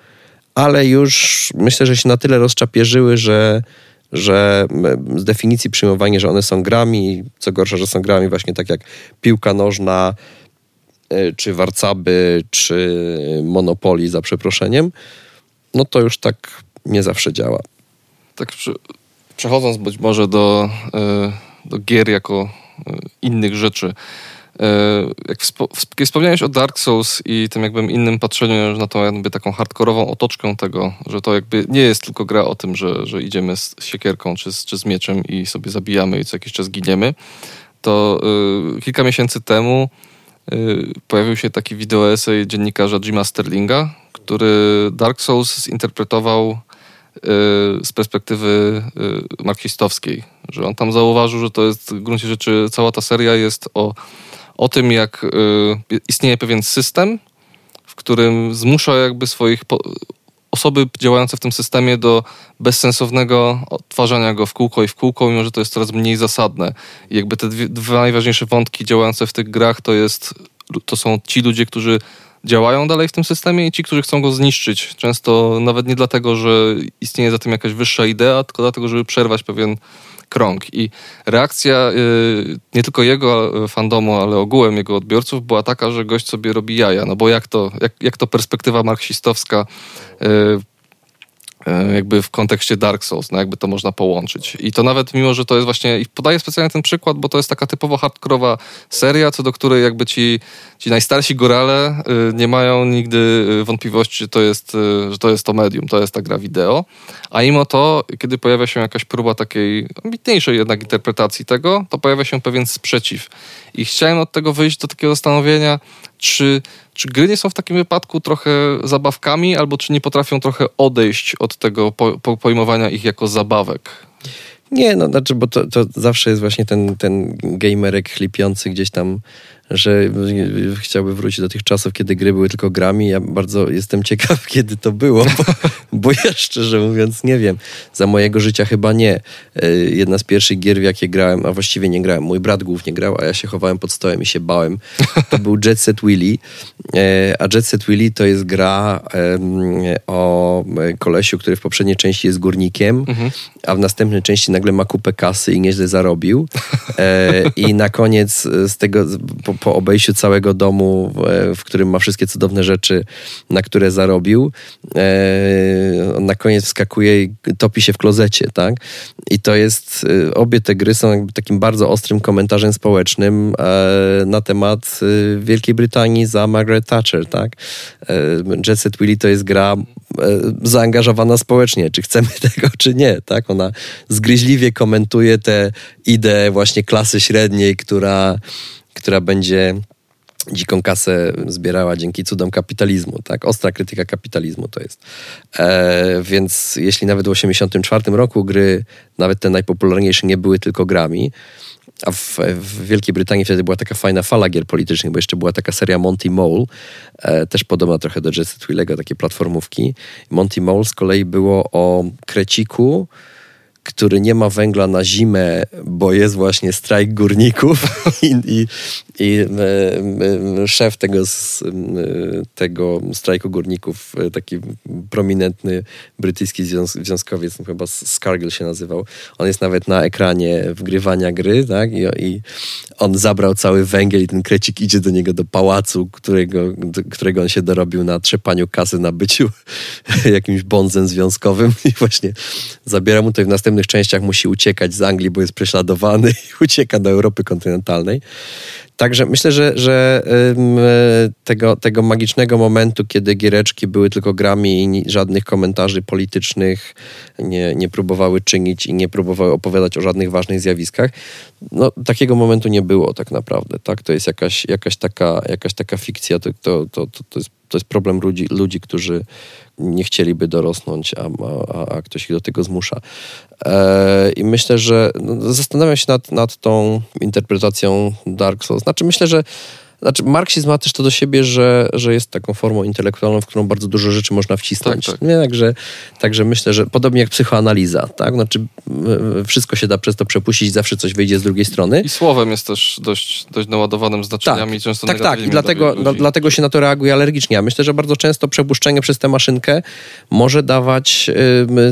ale już myślę, że się na tyle rozczapierzyły, że, że z definicji przyjmowanie, że one są grami, co gorsza, że są grami właśnie tak jak piłka nożna, e, czy warcaby, czy monopoli za przeproszeniem, no to już tak nie zawsze działa. Tak przechodząc być może do, e, do gier jako innych rzeczy. E, jak wspomniałeś o Dark Souls i tym jakby innym patrzeniu na tą jakby taką hardkorową otoczkę tego, że to jakby nie jest tylko gra o tym, że, że idziemy z siekierką czy z, czy z mieczem i sobie zabijamy i co jakiś czas giniemy, to y, kilka miesięcy temu y, pojawił się taki wideoesej dziennikarza Jima Sterlinga, który Dark Souls zinterpretował z perspektywy marksistowskiej, że on tam zauważył, że to jest w gruncie rzeczy cała ta seria jest o, o tym, jak istnieje pewien system, w którym zmusza jakby swoich osoby działające w tym systemie do bezsensownego odtwarzania go w kółko i w kółko, mimo że to jest coraz mniej zasadne. I jakby te dwie, dwa najważniejsze wątki działające w tych grach to jest to są ci ludzie, którzy działają dalej w tym systemie i ci, którzy chcą go zniszczyć. Często nawet nie dlatego, że istnieje za tym jakaś wyższa idea, tylko dlatego, żeby przerwać pewien krąg. I reakcja y, nie tylko jego fandomu, ale ogółem jego odbiorców była taka, że gość sobie robi jaja. No bo jak to, jak, jak to perspektywa marksistowska y, jakby w kontekście Dark Souls, no jakby to można połączyć. I to nawet mimo, że to jest właśnie, i podaję specjalnie ten przykład, bo to jest taka typowo hardkorowa seria, co do której jakby ci, ci najstarsi górale y, nie mają nigdy y, wątpliwości, że to, jest, y, że to jest to medium, to jest ta gra wideo. A mimo to, kiedy pojawia się jakaś próba takiej ambitniejszej jednak interpretacji tego, to pojawia się pewien sprzeciw. I chciałem od tego wyjść do takiego zastanowienia, czy, czy gry nie są w takim wypadku trochę zabawkami, albo czy nie potrafią trochę odejść od tego po, po, pojmowania ich jako zabawek? Nie, no znaczy, bo to, to zawsze jest właśnie ten, ten gamerek chlipiący gdzieś tam że chciałby wrócić do tych czasów, kiedy gry były tylko grami. Ja bardzo jestem ciekaw, kiedy to było, bo, bo ja szczerze mówiąc nie wiem. Za mojego życia chyba nie. E, jedna z pierwszych gier, w jakie grałem, a właściwie nie grałem, mój brat głównie grał, a ja się chowałem pod stołem i się bałem. To był Jet Set Willy. E, a Jet Set Willy to jest gra o kolesiu, który w poprzedniej części jest górnikiem, mhm. a w następnej części nagle ma kupę kasy i nieźle zarobił. E, I na koniec z tego, po, po obejściu całego domu, w którym ma wszystkie cudowne rzeczy, na które zarobił, e, na koniec wskakuje i topi się w klozecie, tak? I to jest, e, obie te gry są takim bardzo ostrym komentarzem społecznym e, na temat Wielkiej Brytanii za Margaret Thatcher, tak? Jet Set Willy to jest gra zaangażowana społecznie, czy chcemy tego, czy nie, tak? Ona zgryźliwie komentuje tę ideę właśnie klasy średniej, która która będzie dziką kasę zbierała dzięki cudom kapitalizmu, tak? Ostra krytyka kapitalizmu to jest. E, więc jeśli nawet w 1984 roku gry, nawet te najpopularniejsze, nie były tylko grami, a w, w, Wielkiej Brytanii wtedy była taka fajna fala gier politycznych, bo jeszcze była taka seria Monty Mole, e, też podobna trochę do Jesse Twillego, takie platformówki. Monty Mole z kolei było o kreciku, który nie ma węgla na zimę, bo jest właśnie strajk górników i, i, I e, szef tego, tego strajku górników, taki prominentny brytyjski związ, związkowiec, chyba Scargill się nazywał, on jest nawet na ekranie wgrywania gry, tak? I, on zabrał cały węgiel i ten krecik idzie do niego do pałacu, którego, którego on się dorobił na trzepaniu kasy, na byciu jakimś bonzem związkowym i właśnie zabiera mu to i w następnych częściach musi uciekać z Anglii, bo jest prześladowany i ucieka do Europy kontynentalnej. Także myślę, że, że tego, tego magicznego momentu, kiedy giereczki były tylko grami i żadnych komentarzy politycznych nie, nie próbowały czynić i nie próbowały opowiadać o żadnych ważnych zjawiskach, no takiego momentu nie było tak naprawdę. Tak? To jest jakaś, jakaś, taka, jakaś taka fikcja, to, to, to, to, jest, to jest problem ludzi, ludzi którzy nie chcieliby dorosnąć, a, a, a ktoś ich do tego zmusza. E, I myślę, że no, zastanawiam się nad, nad tą interpretacją Dark Souls. Znaczy, myślę, że znaczy, marksizm ma też to do siebie, że, że jest taką formą intelektualną, w którą bardzo dużo rzeczy można wcisnąć. Tak, tak. Nie? Także, także myślę, że podobnie jak psychoanaliza, tak? Znaczy, wszystko się da przez to przepuścić, zawsze coś wyjdzie z drugiej strony. I słowem jest też dość, dość naładowanym znaczeniami, tak, często Tak, tak. I dlatego, dlatego się na to reaguje alergicznie. Ja myślę, że bardzo często przepuszczenie przez tę maszynkę może dawać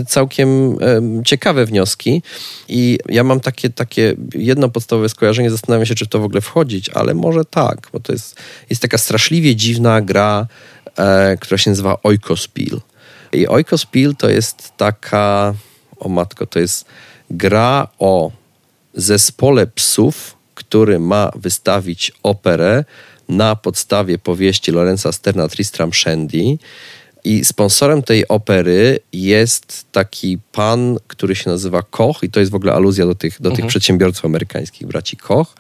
y, całkiem y, ciekawe wnioski. I ja mam takie, takie jedno podstawowe skojarzenie, zastanawiam się, czy w to w ogóle wchodzić, ale może tak, bo to jest, jest taka straszliwie dziwna gra, e, która się nazywa Oikospil. I Oikospil to jest taka, o matko, to jest gra o zespole psów, który ma wystawić operę na podstawie powieści Lorenza Sterna Tristram Shandy. I sponsorem tej opery jest taki pan, który się nazywa Koch, i to jest w ogóle aluzja do tych, do mhm. tych przedsiębiorców amerykańskich, braci Koch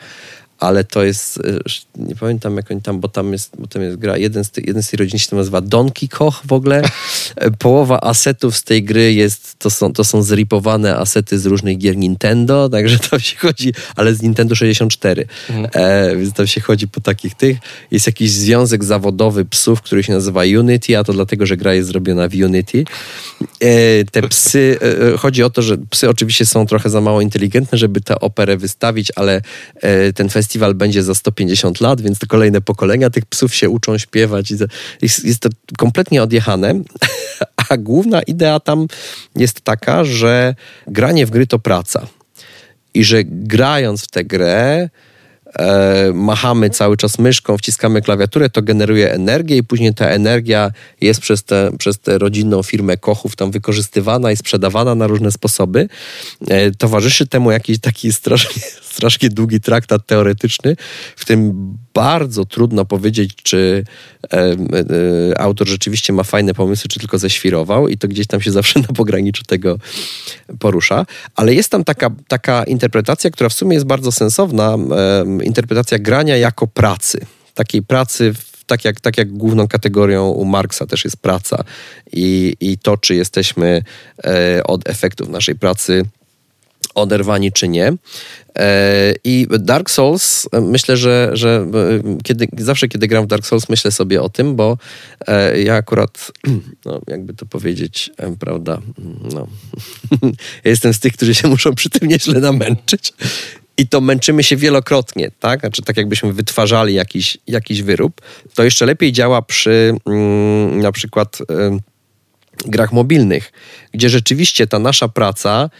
ale to jest, e, nie pamiętam jak oni tam, bo tam jest, bo tam jest gra, jeden z, ty, jeden z tej rodzin się nazywa Donkey Koch w ogóle. E, połowa asetów z tej gry jest, to są, to są zripowane asety z różnych gier Nintendo, także tam się chodzi, ale z Nintendo 64, mhm. e, więc tam się chodzi po takich tych. Jest jakiś związek zawodowy psów, który się nazywa Unity, a to dlatego, że gra jest zrobiona w Unity. E, te psy, e, chodzi o to, że psy oczywiście są trochę za mało inteligentne, żeby tę operę wystawić, ale e, ten festiwal festiwal będzie za 150 lat, więc to kolejne pokolenia tych psów się uczą śpiewać. Jest, jest to kompletnie odjechane, a główna idea tam jest taka, że granie w gry to praca. I że grając w tę grę, e, machamy cały czas myszką, wciskamy klawiaturę, to generuje energię i później ta energia jest przez tę przez te rodzinną firmę Kochów tam wykorzystywana i sprzedawana na różne sposoby. E, towarzyszy temu jakiś taki strasznie, strasznie długi traktat teoretyczny, w tym bardzo trudno powiedzieć, czy e, e, autor rzeczywiście ma fajne pomysły, czy tylko ześwirował i to gdzieś tam się zawsze na pograniczu tego porusza. Ale jest tam taka, taka interpretacja, która w sumie jest bardzo sensowna, e, interpretacja grania jako pracy. Takiej pracy tak jak, tak jak główną kategorią u Marksa też jest praca i, i to, czy jesteśmy e, od efektów naszej pracy oderwani czy nie. E, I Dark Souls, myślę, że, że e, kiedy, zawsze kiedy gram w Dark Souls, myślę sobie o tym, bo e, ja akurat, no, jakby to powiedzieć, prawda, no, jestem z tych, którzy się muszą przy tym nieźle namęczyć. I to męczymy się wielokrotnie, tak? Znaczy, tak jakbyśmy wytwarzali jakiś, jakiś wyrób. To jeszcze lepiej działa przy mm, na przykład grach mobilnych, gdzie rzeczywiście ta nasza praca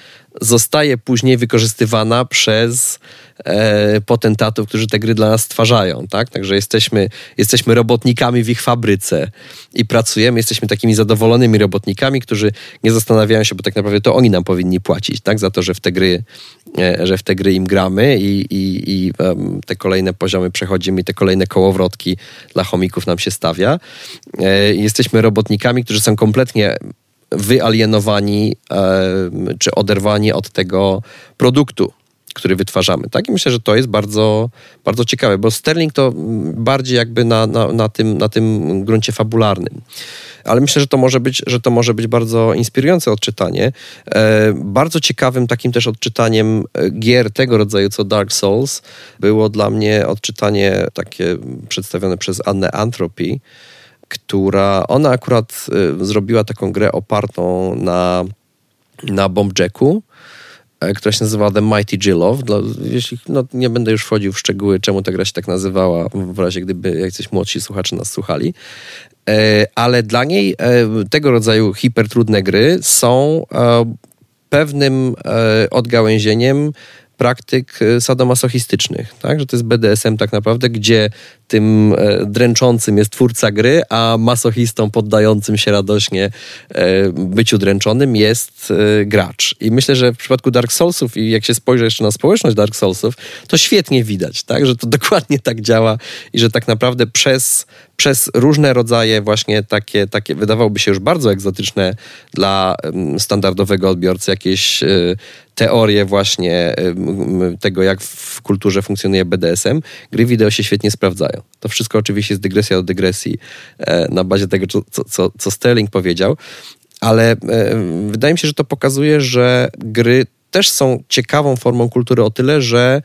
zostaje później wykorzystywana przez e, potentatów, którzy te gry dla nas stwarzają, tak? Także jesteśmy, jesteśmy robotnikami w ich fabryce i pracujemy, jesteśmy takimi zadowolonymi robotnikami, którzy nie zastanawiają się, bo tak naprawdę to oni nam powinni płacić, tak? Za to, że w te gry, e, że w te gry im gramy i, i, i um, te kolejne poziomy przechodzimy i te kolejne kołowrotki dla chomików nam się stawia. E, jesteśmy robotnikami, którzy są kompletnie wyalienowani czy oderwani od tego produktu, który wytwarzamy. Tak? I myślę, że to jest bardzo, bardzo ciekawe, bo Sterling to bardziej jakby na, na, na, tym, na tym gruncie fabularnym. Ale myślę, że to może być, że to może być bardzo inspirujące odczytanie. E, bardzo ciekawym takim też odczytaniem e, gier tego rodzaju co Dark Souls było dla mnie odczytanie takie przedstawione przez Annę Anthropy, która ona akurat y, zrobiła taką grę opartą na, na Bomb Jacku e, która się nazywa The Mighty Jill Dla, jeśli, no, nie będę już wchodził w szczegóły, czemu ta gra się tak nazywała, w razie gdyby jacyś młodsi słuchacze nas słuchali. E, ale dla niej tego rodzaju hipertrudne gry są pewnym odgałęzieniem praktyk sadomasochistycznych, tak? że to jest BDSM tak naprawdę, gdzie tym e, dręczącym jest twórca gry, a masochistą poddającym się radośnie e, byciu dręczonym jest e, gracz. I myślę, że w przypadku Dark Soulsów i jak się spojrzy jeszcze na społeczność Dark Soulsów, to świetnie widać, tak? że to dokładnie tak działa i że tak naprawdę przez, przez różne rodzaje właśnie takie, takie wydawałoby się już bardzo egzotyczne dla standardowego odbiorcy jakieś teorie właśnie tego, jak w kulturze funkcjonuje BDSM, gry wideo się świetnie sprawdzają. To wszystko oczywiście jest dygresja do dygresji e, na bazie tego, co, co, co Sterling powiedział, ale e, wydaje mi się, że to pokazuje, że gry też są ciekawą formą kultury o tyle, że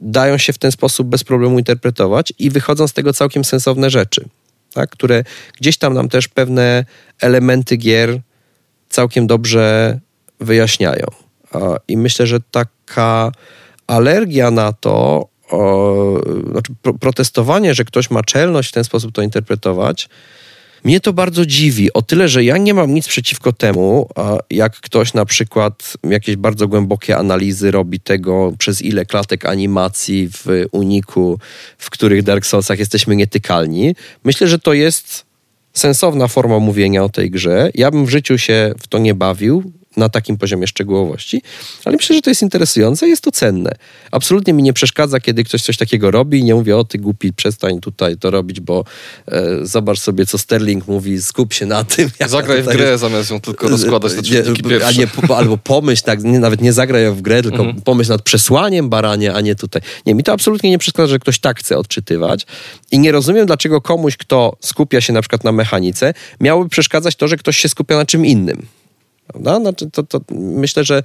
dają się w ten sposób bez problemu interpretować i wychodzą z tego całkiem sensowne rzeczy, tak? które gdzieś tam nam też pewne elementy gier całkiem dobrze wyjaśniają. I myślę, że taka alergia na to o, znaczy protestowanie, że ktoś ma czelność w ten sposób to interpretować, mnie to bardzo dziwi, o tyle, że ja nie mam nic przeciwko temu, jak ktoś na przykład jakieś bardzo głębokie analizy robi tego, przez ile klatek animacji w uniku, w których Dark Soulsach jesteśmy nietykalni. Myślę, że to jest sensowna forma mówienia o tej grze. Ja bym w życiu się w to nie bawił na takim poziomie szczegółowości, ale myślę, że to jest interesujące i jest to cenne. Absolutnie mi nie przeszkadza, kiedy ktoś coś takiego robi i nie mówię, o ty głupi, przestań tutaj to robić, bo e, zobacz sobie, co Sterling mówi, skup się na tym. Zagraj w grę, zamiast ją tylko rozkładać na czynniki pierwsze. A nie, albo pomyśl, tak, nie, nawet nie zagraj w grę, tylko mhm. pomyśl nad przesłaniem baranie, a nie tutaj. Nie, mi to absolutnie nie przeszkadza, że ktoś tak chce odczytywać i nie rozumiem, dlaczego komuś, kto skupia się na przykład na mechanice, miałoby przeszkadzać to, że ktoś się skupia na czym innym. Prawda? Znaczy to, to myślę, że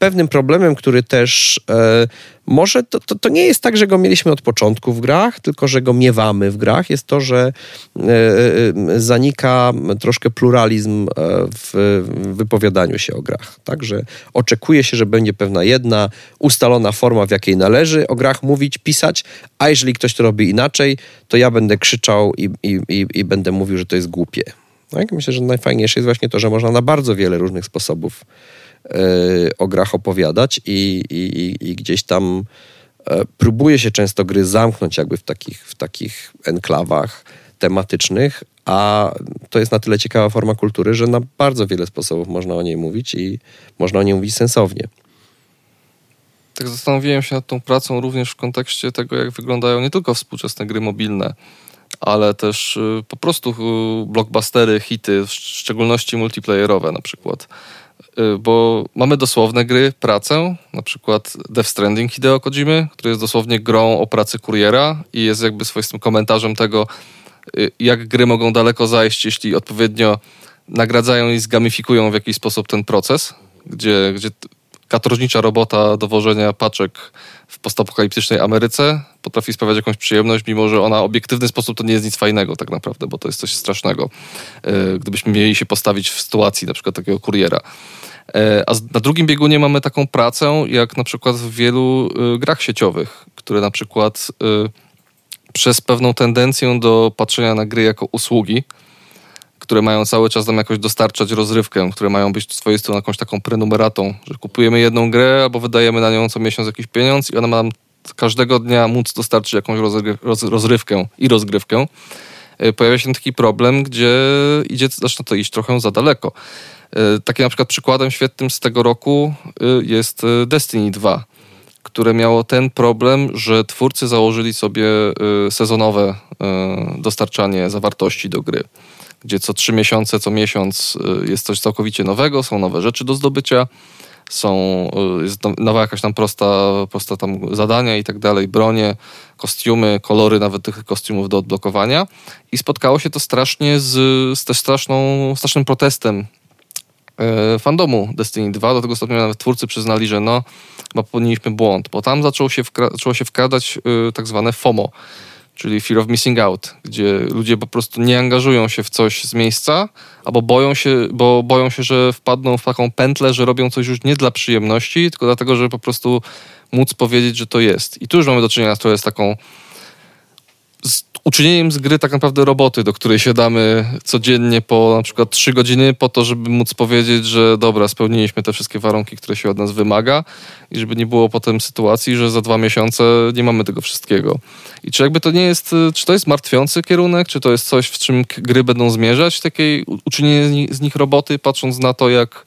pewnym problemem, który też e, może to, to, to, nie jest tak, że go mieliśmy od początku w grach, tylko że go miewamy w grach, jest to, że e, e, zanika troszkę pluralizm e, w wypowiadaniu się o grach. Także oczekuje się, że będzie pewna jedna ustalona forma, w jakiej należy o grach mówić, pisać, a jeżeli ktoś to robi inaczej, to ja będę krzyczał i, i, i, i będę mówił, że to jest głupie. Tak? Myślę, że najfajniejsze jest właśnie to, że można na bardzo wiele różnych sposobów yy, o grach opowiadać i, i, i gdzieś tam yy, próbuje się często gry zamknąć jakby w takich, w takich enklawach tematycznych, a to jest na tyle ciekawa forma kultury, że na bardzo wiele sposobów można o niej mówić i można o niej mówić sensownie. Tak zastanowiłem się nad tą pracą również w kontekście tego, jak wyglądają nie tylko współczesne gry mobilne, ale też y, po prostu y, blockbustery, hity, w szczególności multiplayerowe na przykład. Y, bo mamy dosłowne gry, pracę, na przykład Death Stranding Hideo Kojimy, który jest dosłownie grą o pracy kuriera i jest jakby swoistym komentarzem tego, jak gry mogą daleko zajść, jeśli odpowiednio nagradzają i zgamifikują w jakiś sposób ten proces, gdzie, gdzie katorżnicza robota dowożenia paczek w postapokaliptycznej Ameryce potrafi sprawiać jakąś przyjemność, mimo że ona w obiektywny sposób to nie jest nic fajnego tak naprawdę, bo to jest coś strasznego. E, gdybyśmy mieli się postawić w sytuacji na przykład takiego kuriera. E, a na drugim biegunie mamy taką pracę, jak na przykład w wielu e, grach sieciowych, które na przykład przez pewną tendencję do patrzenia na gry jako usługi, które mają cały czas nam jakoś dostarczać rozrywkę, które mają być strony jakąś taką prenumeratą, że kupujemy jedną grę albo wydajemy na nią co miesiąc jakiś pieniądz i ona ma każdego dnia móc dostarczyć jakąś rozrywkę i rozgrywkę. E, pojawia się taki problem, gdzie idzie, zaczyna to iść trochę za daleko. E, takim na przykład przykładem świetnym z tego roku e, jest Destiny 2, które miało ten problem, że twórcy założyli sobie sezonowe dostarczanie zawartości do gry gdzie co trzy miesiące, co miesiąc y, jest coś całkowicie nowego, są nowe rzeczy do zdobycia, są, y, jest nowa jakaś tam prosta, prosta tam zadania i tak dalej, bronie, kostiumy, kolory nawet tych kostiumów do odblokowania. I spotkało się to strasznie z, z też straszną, strasznym protestem e, fandomu Destiny 2, do tego stopnia nawet twórcy przyznali, że no, chyba popełniliśmy błąd, bo tam zaczęło się, zaczęło się wkradać y, tak zwane FOMO, czyli fear of missing out, gdzie ludzie po prostu nie angażują się w coś z miejsca, albo boją się, bo boją się, że wpadną w taką pętlę, że robią coś już nie dla przyjemności, tylko dlatego, że po prostu móc powiedzieć, że to jest. I tu już mamy do czynienia z, z taką uczynieniem z gry tak naprawdę roboty, do której siadamy codziennie po na przykład 3 godziny po to, żeby móc powiedzieć, że dobra, spełniliśmy te wszystkie warunki, które się od nas wymaga i żeby nie było potem sytuacji, że za dwa miesiące nie mamy tego wszystkiego. I czy jakby to nie jest, czy to jest martwiący kierunek, czy to jest coś, w czym gry będą zmierzać, takiej uczynienie z nich roboty, patrząc na to, jak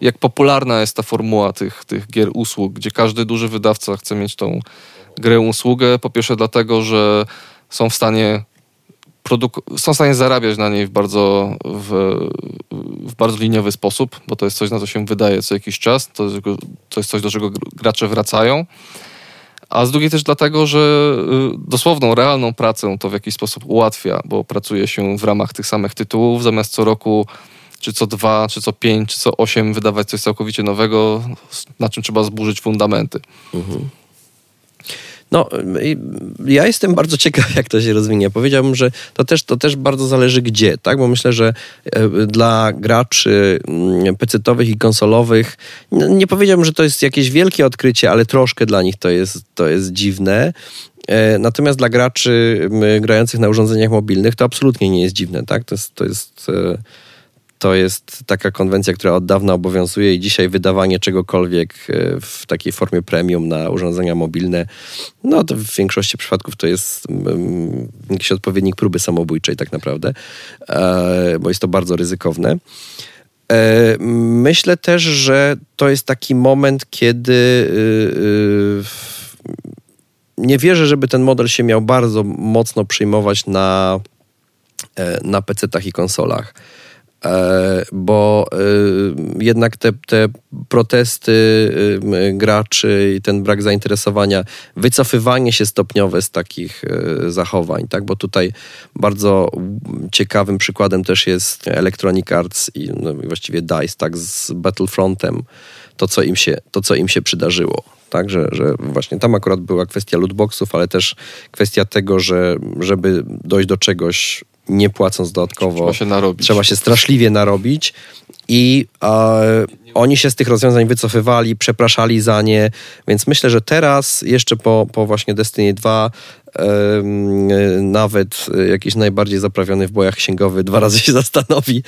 jak popularna jest ta formuła tych, tych gier usług, gdzie każdy duży wydawca chce mieć tą grę usługę. Po pierwsze dlatego, że są w stanie są w stanie zarabiać na niej w bardzo, w, w, bardzo liniowy sposób, bo to jest coś, na co się wydaje co jakiś czas, to, to jest coś, do czego gracze wracają. A z drugiej też dlatego, że y, dosłowną, realną pracę to w jakiś sposób ułatwia, bo pracuje się w ramach tych samych tytułów, zamiast co roku, czy co dwa, czy co pięć, czy co osiem wydawać coś całkowicie nowego, na czym trzeba zburzyć fundamenty. Mhm. No, ja jestem bardzo ciekaw, jak to się rozwinie. Powiedziałbym, że to też, to też bardzo zależy gdzie, tak? Bo myślę, że e, dla graczy mm, pecetowych i konsolowych nie powiedziałbym, że to jest jakieś wielkie odkrycie, ale troszkę dla nich to jest, to jest dziwne. E, natomiast dla graczy grających na urządzeniach mobilnych to absolutnie nie jest dziwne, tak? To jest, to jest e, to jest taka konwencja, która od dawna obowiązuje i dzisiaj wydawanie czegokolwiek e, w takiej formie premium na urządzenia mobilne, no to w większości przypadków to jest mm, jakiś odpowiednik próby samobójczej tak naprawdę, e, bo jest to bardzo ryzykowne. E, myślę też, że to jest taki moment, kiedy y, y, nie wierzę, żeby ten model się miał bardzo mocno przyjmować na, na PC-tach i konsolach. E, bo e, jednak te, te protesty e, graczy i ten brak zainteresowania, wycofywanie się stopniowe z takich zachowań, tak? bo tutaj bardzo ciekawym przykładem też jest Electronic Arts i no, właściwie DICE tak? z Battlefrontem, to co im się, to, co im się przydarzyło. Tak, że, że właśnie tam akurat była kwestia lootboxów, ale też kwestia tego, że żeby dojść do czegoś nie płacąc dodatkowo. Trzeba się narobić. Trzeba się straszliwie narobić i e, oni się z tych rozwiązań wycofywali, przepraszali za nie, więc myślę, że teraz jeszcze po, po właśnie Destiny 2 nawet jakiś najbardziej zaprawiony w bojach księgowy dwa razy się zastanowi,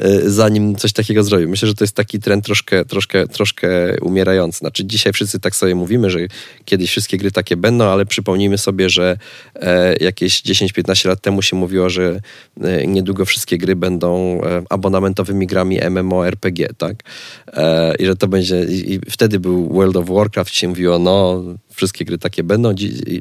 e, zanim coś takiego zrobi. Myślę, że to jest taki trend troszkę, troszkę, troszkę umierający. Znaczy dzisiaj wszyscy tak sobie mówimy, że kiedyś wszystkie gry takie będą, ale przypomnijmy sobie, że e, jakieś 10-15 lat temu się mówiło, że e, niedługo wszystkie gry będą abonamentowymi grami MMORPG, tak? I że to będzie, i wtedy był World of Warcraft, się mówiło, no wszystkie gry takie będą.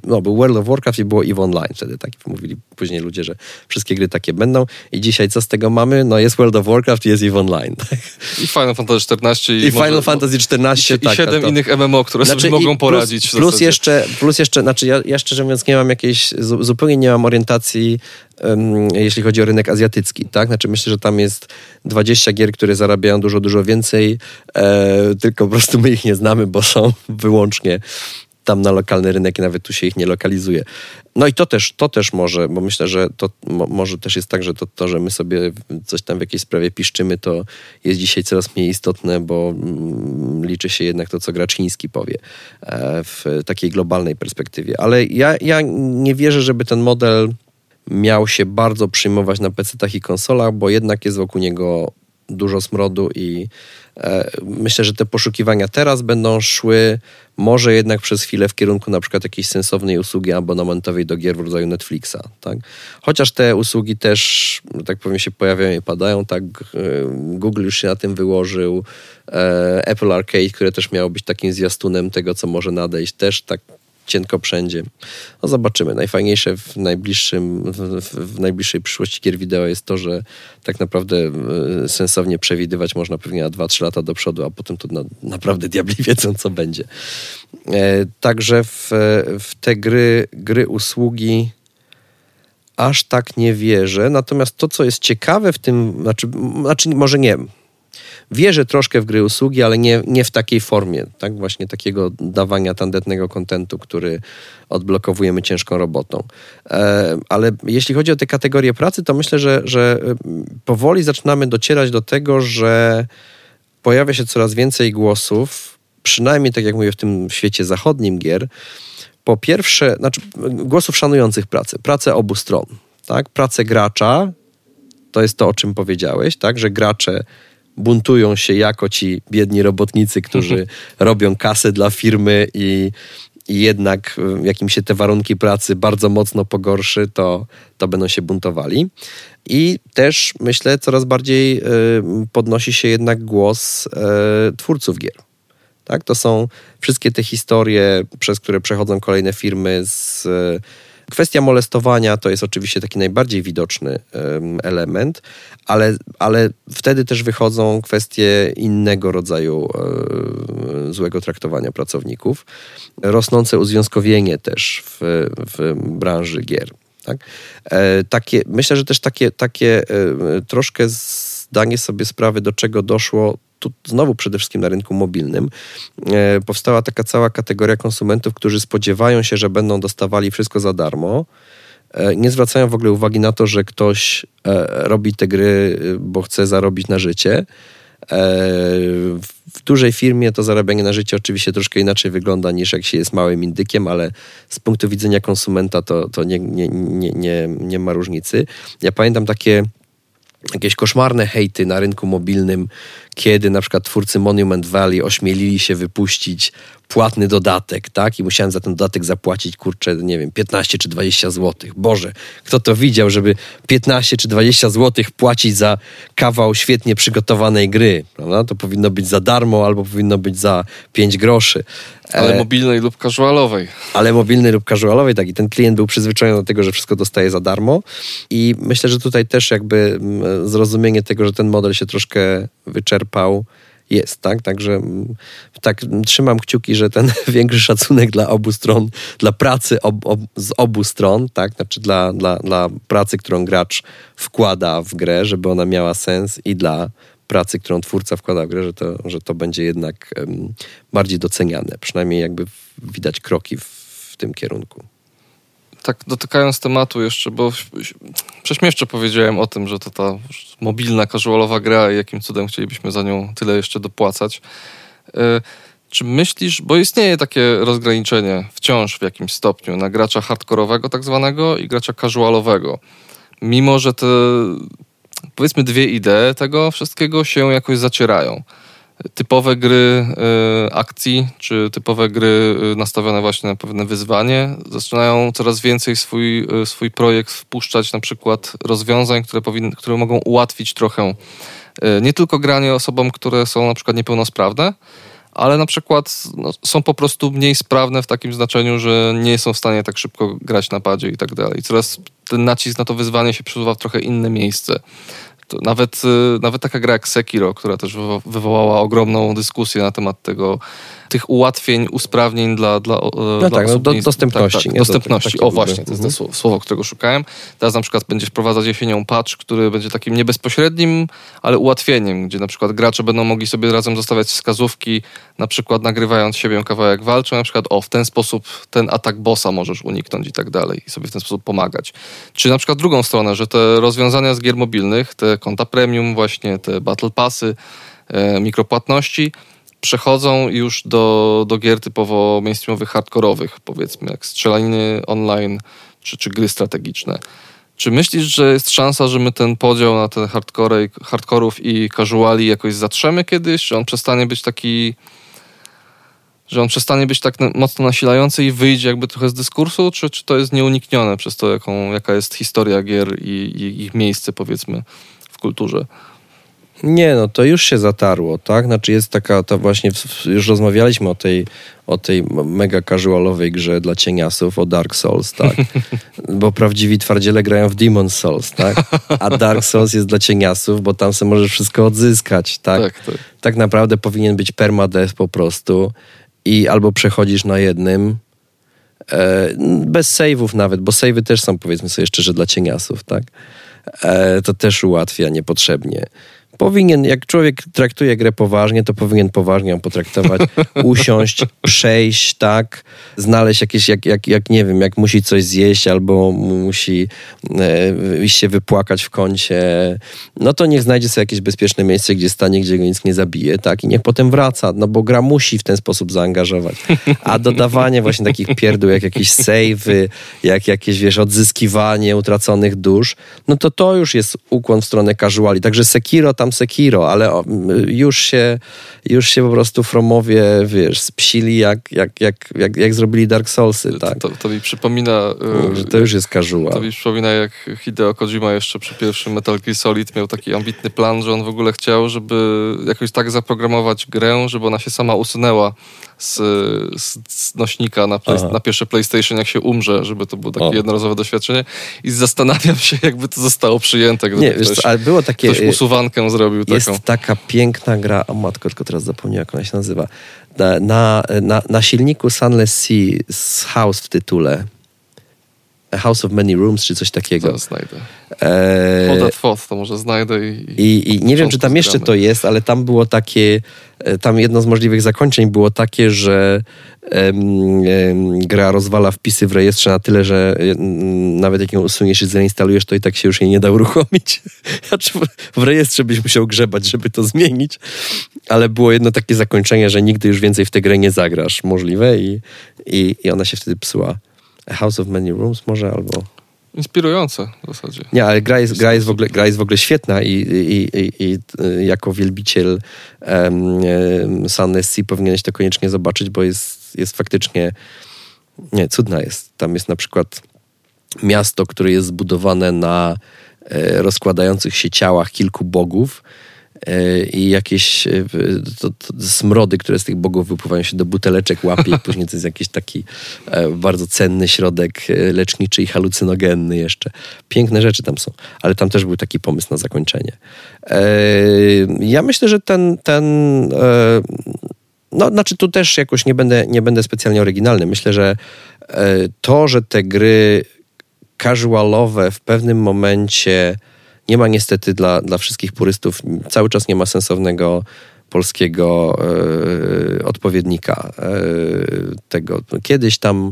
No, był World of Warcraft i było EVE Online wtedy, tak mówili później ludzie, że wszystkie gry takie będą. I dzisiaj co z tego mamy? No jest World of Warcraft i jest EVE Online. Tak? I Final Fantasy XIV. I, I Final Fantasy XIV, i, tak. I siedem tak, innych MMO, które znaczy, sobie mogą poradzić. Plus, plus jeszcze, plus jeszcze, znaczy ja, ja szczerze mówiąc nie mam jakiejś, zupełnie nie mam orientacji jeśli chodzi o rynek azjatycki, tak? Znaczy myślę, że tam jest 20 gier, które zarabiają dużo, dużo więcej, e, tylko po prostu my ich nie znamy, bo są wyłącznie tam na lokalny rynek i nawet tu się ich nie lokalizuje. No i to też, to też może, bo myślę, że to mo, może też jest tak, że to, to, że my sobie coś tam w jakiejś sprawie piszczymy, to jest dzisiaj coraz mniej istotne, bo mm, liczy się jednak to, co gracz chiński powie e, w takiej globalnej perspektywie. Ale ja, ja nie wierzę, żeby ten model miał się bardzo przyjmować na PC-tach i konsolach, bo jednak jest wokół niego dużo smrodu i myślę, że te poszukiwania teraz będą szły może jednak przez chwilę w kierunku na przykład jakiejś sensownej usługi abonamentowej do gier w rodzaju Netflixa, tak? Chociaż te usługi też, tak powiem, się pojawiają i padają, tak? E, Google już się na tym wyłożył, e, Apple Arcade, które też miało być takim zwiastunem tego, co może nadejść, też tak cienko wszędzie. No zobaczymy. Najfajniejsze w, najbliższym, w, w, najbliższej przyszłości gier wideo jest to, że tak naprawdę e, sensownie przewidywać można pewnie na 2-3 lata do przodu, a potem to na, naprawdę diabli wiedzą, co będzie. E, także w, w te gry, gry usługi aż tak nie wierzę. Natomiast to, co jest ciekawe w tym, znaczy, znaczy może nie, wierzę troszkę w gry usługi, ale nie, nie w takiej formie, tak? Właśnie takiego dawania tandetnego kontentu, który odblokowujemy ciężką robotą. E, ale jeśli chodzi o te kategorie pracy, to myślę, że, że powoli zaczynamy docierać do tego, że pojawia się coraz więcej głosów, przynajmniej tak jak mówię w tym świecie zachodnim gier, po pierwsze, znaczy głosów szanujących pracę, pracę obu stron, tak? Pracę gracza, to jest to, o czym powiedziałeś, tak? Że gracze buntują się jako ci biedni robotnicy, którzy robią kasę dla firmy i, i jednak jak im się te warunki pracy bardzo mocno pogorszy, to, to będą się buntowali. I też myślę, coraz bardziej y, podnosi się jednak głos y, twórców gier. Tak? To są wszystkie te historie, przez które przechodzą kolejne firmy z Kwestia molestowania to jest oczywiście taki najbardziej widoczny element, ale, ale wtedy też wychodzą kwestie innego rodzaju e, złego traktowania pracowników. Rosnące uzwiązkowienie też w, w branży gier. Tak? E, takie, myślę, że też takie, takie e, troszkę zdanie sobie sprawy, do czego doszło tu znowu przede wszystkim na rynku mobilnym, e, powstała taka cała kategoria konsumentów, którzy spodziewają się, że będą dostawali wszystko za darmo. E, nie zwracają w ogóle uwagi na to, że ktoś e, robi te gry, bo chce zarobić na życie. W dużej firmie to zarabianie na życie oczywiście troszkę inaczej wygląda niż jak się jest małym indykiem, ale z punktu widzenia konsumenta to, to nie, nie, nie, nie, nie ma różnicy. Ja pamiętam takie jakieś koszmarne hejty na rynku mobilnym, kiedy na przykład twórcy Monument Valley ośmielili się wypuścić płatny dodatek, tak? I musiałem za ten dodatek zapłacić, kurczę, nie wiem, 15 czy 20 zł. Boże, kto to widział, żeby 15 czy 20 zł płacić za kawał świetnie przygotowanej gry, prawda? To powinno być za darmo albo powinno być za 5 groszy. Ale e, mobilnej lub casualowej. Ale mobilnej lub casualowej, tak. I ten klient był przyzwyczajony do tego, że wszystko dostaje za darmo. I myślę, że tutaj też jakby mm, zrozumienie tego, że ten model się troszkę wyczerpał, jest, tak? Także mm, tak trzymam kciuki, że ten większy szacunek dla obu stron, dla pracy ob, ob, z obu stron, tak? Znaczy dla, dla, dla pracy, którą gracz wkłada w grę, żeby ona miała sens i dla pracy, którą twórca wkłada w grę, że to, że to będzie jednak um, bardziej doceniane. Przynajmniej jakby widać kroki w, w tym kierunku tak dotykając tematu jeszcze, bo prześmiewczo powiedziałem o tym, że to ta mobilna, casualowa gra i jakim cudem chcielibyśmy za nią tyle jeszcze dopłacać. E, czy myślisz, bo istnieje takie rozgraniczenie wciąż w jakimś stopniu na gracza hardkorowego tak zwanego i gracza casualowego. Mimo, że te powiedzmy dwie idee tego wszystkiego się jakoś zacierają typowe gry y, akcji, czy typowe gry y, nastawione właśnie na pewne wyzwanie, zaczynają coraz więcej swój, y, swój projekt wpuszczać na przykład rozwiązań, które, powinny, które mogą ułatwić trochę nie tylko granie osobom, które są na przykład niepełnosprawne, ale na przykład no, są po prostu mniej sprawne w takim znaczeniu, że nie są w stanie tak szybko grać na padzie i tak dalej. Coraz ten nacisk na to wyzwanie się przesuwa w trochę inne miejsce. Nawet, y, nawet taka gra jak Sekiro, która też wywołała ogromną dyskusję na temat tego, tych ułatwień, usprawnień dla, dla, no dla tak, no, do, dostępności. Tak, tak, dostępności. o właśnie, to jest to mhm. słowo, którego szukałem. Teraz na przykład będzie wprowadzać jesienią patch, który będzie takim nie bezpośrednim, ale ułatwieniem, gdzie na przykład gracze będą mogli sobie razem zostawiać wskazówki, na przykład nagrywając siebie kawałek walczy, na przykład o, w ten sposób ten atak bossa możesz uniknąć i tak dalej i sobie w ten sposób pomagać. Czy na przykład drugą stronę, że te rozwiązania z gier mobilnych, te konta premium właśnie, te battle passy, e, mikropłatności, przechodzą już do, do gier typowo mainstreamowych, hardkorowych, powiedzmy, jak strzelaniny online czy, czy gry strategiczne. Czy myślisz, że jest szansa, że my ten podział na te hardcore, hardkorów i casuali jakoś zatrzemy kiedyś? Czy on przestanie być taki że on przestanie być tak mocno nasilający i wyjdzie jakby trochę z dyskursu, czy, czy to jest nieuniknione przez to, jaką, jaka jest historia gier i, i ich miejsce, powiedzmy, w kulturze? Nie, no to już się zatarło, tak? Znaczy jest taka, ta właśnie, już rozmawialiśmy o tej, o tej mega casualowej grze dla cieniasów, o Dark Souls, tak? Bo prawdziwi twardziele grają w Demon Souls, tak? A Dark Souls jest dla cieniasów, bo tam sobie możesz wszystko odzyskać, tak? Tak, tak. tak naprawdę powinien być permadeath po prostu i albo przechodzisz na jednym, e, bez save'ów nawet, bo save'y też są powiedzmy sobie szczerze dla cieniasów, tak? E, to też ułatwia niepotrzebnie powinien, jak człowiek traktuje grę poważnie, to powinien poważnie ją potraktować, usiąść, przejść, tak, znaleźć jakieś, jak, jak, jak nie wiem, jak musi coś zjeść albo musi e, się wypłakać w kącie, no to niech znajdzie sobie jakieś bezpieczne miejsce, gdzie stanie, gdzie go nic nie zabije, tak, i niech potem wraca, no bo gra musi w ten sposób zaangażować. A dodawanie właśnie takich pierdół, jak jakieś savey, jak jakieś, wiesz, odzyskiwanie utraconych dusz, no to to już jest ukłon w stronę casuali. Także Sekiro tam Sekiro, ale już się, już się po prostu Fromowie, wiesz, spsili jak, jak, jak, jak, jak zrobili Dark Soulsy, tak? To, to mi przypomina... Że to już jest casual. To mi przypomina, jak Hideo Kojima jeszcze przy pierwszym Metal Gear Solid miał taki ambitny plan, że on w ogóle chciał, żeby jakoś tak zaprogramować grę, żeby ona się sama usunęła z, z nośnika na, play, na pierwsze PlayStation, jak się umrze, żeby to było takie o. jednorazowe doświadczenie. I zastanawiam się, jakby to zostało przyjęte. Gdyby Nie, ktoś, wiesz co, ale było takie... Ktoś usuwankę zrobił jest taką. taka piękna gra, o matko, tylko teraz zapomniałem, jak ona się nazywa. Na, na, na, na silniku Sunless Sea z House w tytule. A House of Many Rooms, czy coś takiego. To znajdę. Eee, Thought to może znajdę i... I, i nie wiem, czy tam jeszcze to jest, ale tam było takie, e, tam jedno z możliwych zakończeń było takie, że gra rozwala wpisy w rejestrze na tyle, że nawet jak ją usuniesz i zainstalujesz, to i tak się już jej nie da uruchomić. Znaczy w rejestrze byś musiał grzebać, żeby to zmienić. Ale było jedno takie zakończenie, że nigdy już więcej w tę grę nie zagrasz. Możliwe i, i, i ona się wtedy psuła. House of Many Rooms może albo... Inspirujące w zasadzie. Nie, ale gra jest, gra jest, w, ogóle, gra jest w ogóle świetna i, i, i, i jako wielbiciel um, Sun SC powinieneś to koniecznie zobaczyć, bo jest, jest faktycznie nie, cudna jest. Tam jest na przykład miasto, które jest zbudowane na e, rozkładających się ciałach kilku bogów i jakieś e, to, to smrody, które z tych bogów wypływają się do buteleczek, łapie i później to jest jakiś taki e, bardzo cenny środek leczniczy i halucynogenny jeszcze. Piękne rzeczy tam są, ale tam też był taki pomysł na zakończenie. Ja myślę, że ten, ten no, znaczy tu też jakoś nie będę, nie będę specjalnie oryginalny. Myślę, że to, że te gry casualowe w pewnym momencie nie ma niestety dla, dla wszystkich purystów, cały czas nie ma sensownego polskiego e, odpowiednika e, tego. Kiedyś tam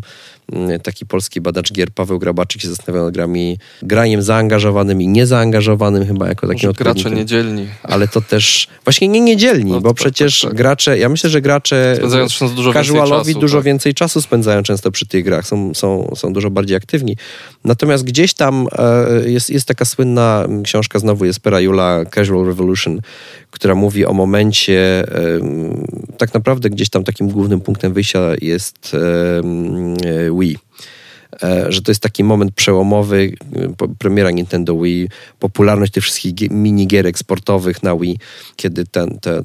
taki polski badacz gier Paweł Grabaczyk się zastanawiał nad grami, graniem zaangażowanym i niezaangażowanym chyba jako takim Może gracze niedzielni. Ale to też, właśnie nie niedzielni, no, bo tak, przecież tak, tak. gracze, ja myślę, że gracze dużo casualowi więcej czasu, dużo tak. więcej czasu spędzają często przy tych grach, są, są, są dużo bardziej aktywni. Natomiast gdzieś tam e, jest, jest taka słynna książka znowu jest Pera Jula, Casual Revolution, która mówi o momencie, tak naprawdę gdzieś tam takim głównym punktem wyjścia jest Wii. E, że to jest taki moment przełomowy, premiera Nintendo Wii, popularność tych wszystkich minigierek sportowych na Wii, kiedy ten, te,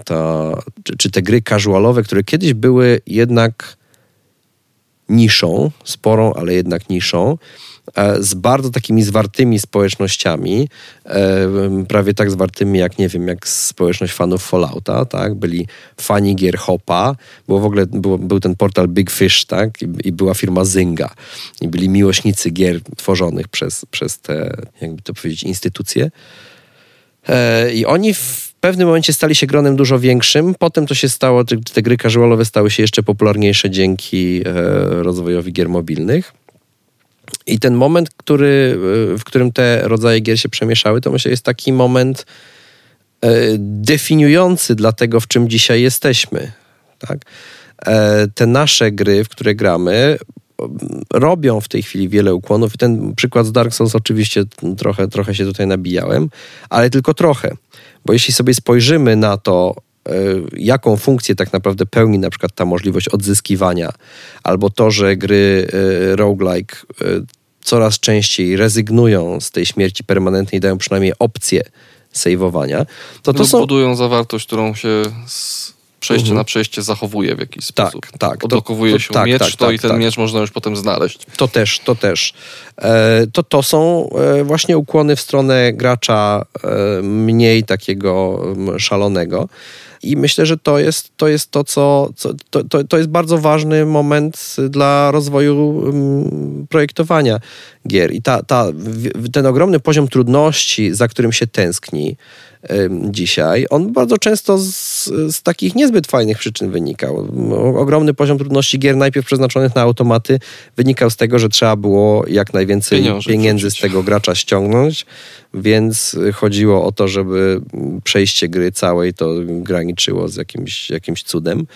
czy, czy te gry casualowe, które kiedyś były jednak niszą, sporą, ale jednak niszą, E, z bardzo takimi zwartymi społecznościami, e, prawie tak zwartymi jak, nie wiem, jak społeczność fanów Fallouta, tak? Byli fani gier Hopa, było w ogóle, było, był ten portal Big Fish, tak? I, I, była firma Zynga. I byli miłośnicy gier tworzonych przez, przez te, jakby to powiedzieć, instytucje. E, I oni w pewnym momencie stali się gronem dużo większym. Potem to się stało, te, te gry casualowe stały się jeszcze popularniejsze dzięki rozwojowi gier mobilnych. I ten moment, który, w którym te rodzaje gier się przemieszały, to myślę jest taki moment e, definiujący dla tego, w czym dzisiaj jesteśmy. Tak? E, te nasze gry, w które gramy, robią w tej chwili wiele ukłonów i ten przykład z Dark Souls oczywiście trochę, trochę się tutaj nabijałem, ale tylko trochę. Bo jeśli sobie spojrzymy na to, jaką funkcję tak naprawdę pełni na przykład ta możliwość odzyskiwania, albo to, że gry e, roguelike e, coraz częściej rezygnują z tej śmierci permanentnej, dają przynajmniej opcję saveowania, to to no, są... budują zawartość, którą się z przejście mhm. na przejście zachowuje w jakiś tak, sposób. Tak, Odblokowuje to, to, się tak, miecz, tak, to tak, i ten tak. miecz można już potem znaleźć. To też, to też. E, to, to są e, właśnie ukłony w stronę gracza e, mniej takiego szalonego. I myślę, że to jest to, jest to co, co to, to, to jest bardzo ważny moment dla rozwoju um, projektowania gier. I ta, ta, ten ogromny poziom trudności, za którym się tęskni, dzisiaj, on bardzo często z, z, takich niezbyt fajnych przyczyn wynikał. Ogromny poziom trudności gier, najpierw przeznaczonych na automaty, wynikał z tego, że trzeba było jak najwięcej pieniędzy z tego gracza ściągnąć, więc chodziło o to, żeby przejście gry całej to graniczyło z jakimś, jakimś cudem.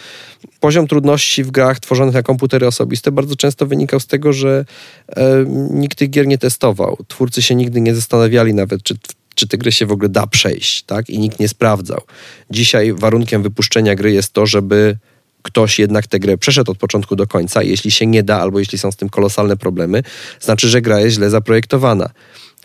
Poziom trudności w grach tworzonych na komputery osobiste bardzo często wynikał z tego, że e, nikt tych gier nie testował. Twórcy się nigdy nie zastanawiali nawet, czy czy tę grę się w ogóle da przejść, tak? I nikt nie sprawdzał. Dzisiaj warunkiem wypuszczenia gry jest to, żeby ktoś jednak tę grę przeszedł od początku do końca. Jeśli się nie da, albo jeśli są z tym kolosalne problemy, znaczy, że gra jest źle zaprojektowana.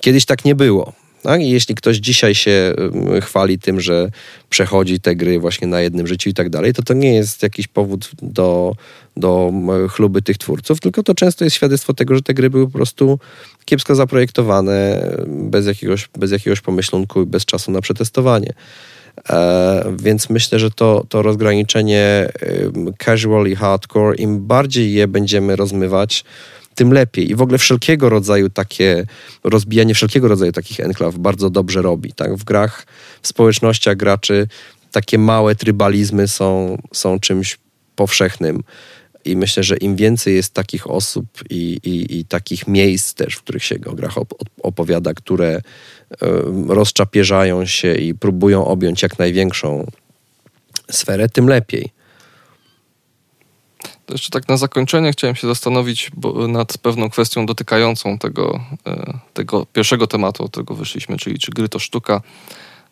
Kiedyś tak nie było. Tak? I jeśli ktoś dzisiaj się chwali tym, że przechodzi te gry właśnie na jednym życiu i tak dalej, to to nie jest jakiś powód do, do chluby tych twórców, tylko to często jest świadectwo tego, że te gry były po prostu kiepsko zaprojektowane, bez jakiegoś, bez jakiegoś pomyślunku i bez czasu na przetestowanie. E, więc myślę, że to, to rozgraniczenie casual i hardcore, im bardziej je będziemy rozmywać, tym lepiej. I w ogóle wszelkiego rodzaju takie, rozbijanie wszelkiego rodzaju takich enklaw bardzo dobrze robi. Tak? W grach, w społecznościach graczy takie małe trybalizmy są, są czymś powszechnym. I myślę, że im więcej jest takich osób i, i, i takich miejsc też, w których się o grach opowiada, które y, rozczapierzają się i próbują objąć jak największą sferę, tym lepiej. Jeszcze tak na zakończenie chciałem się zastanowić nad pewną kwestią dotykającą tego, e, tego pierwszego tematu, od którego wyszliśmy, czyli czy gry to sztuka,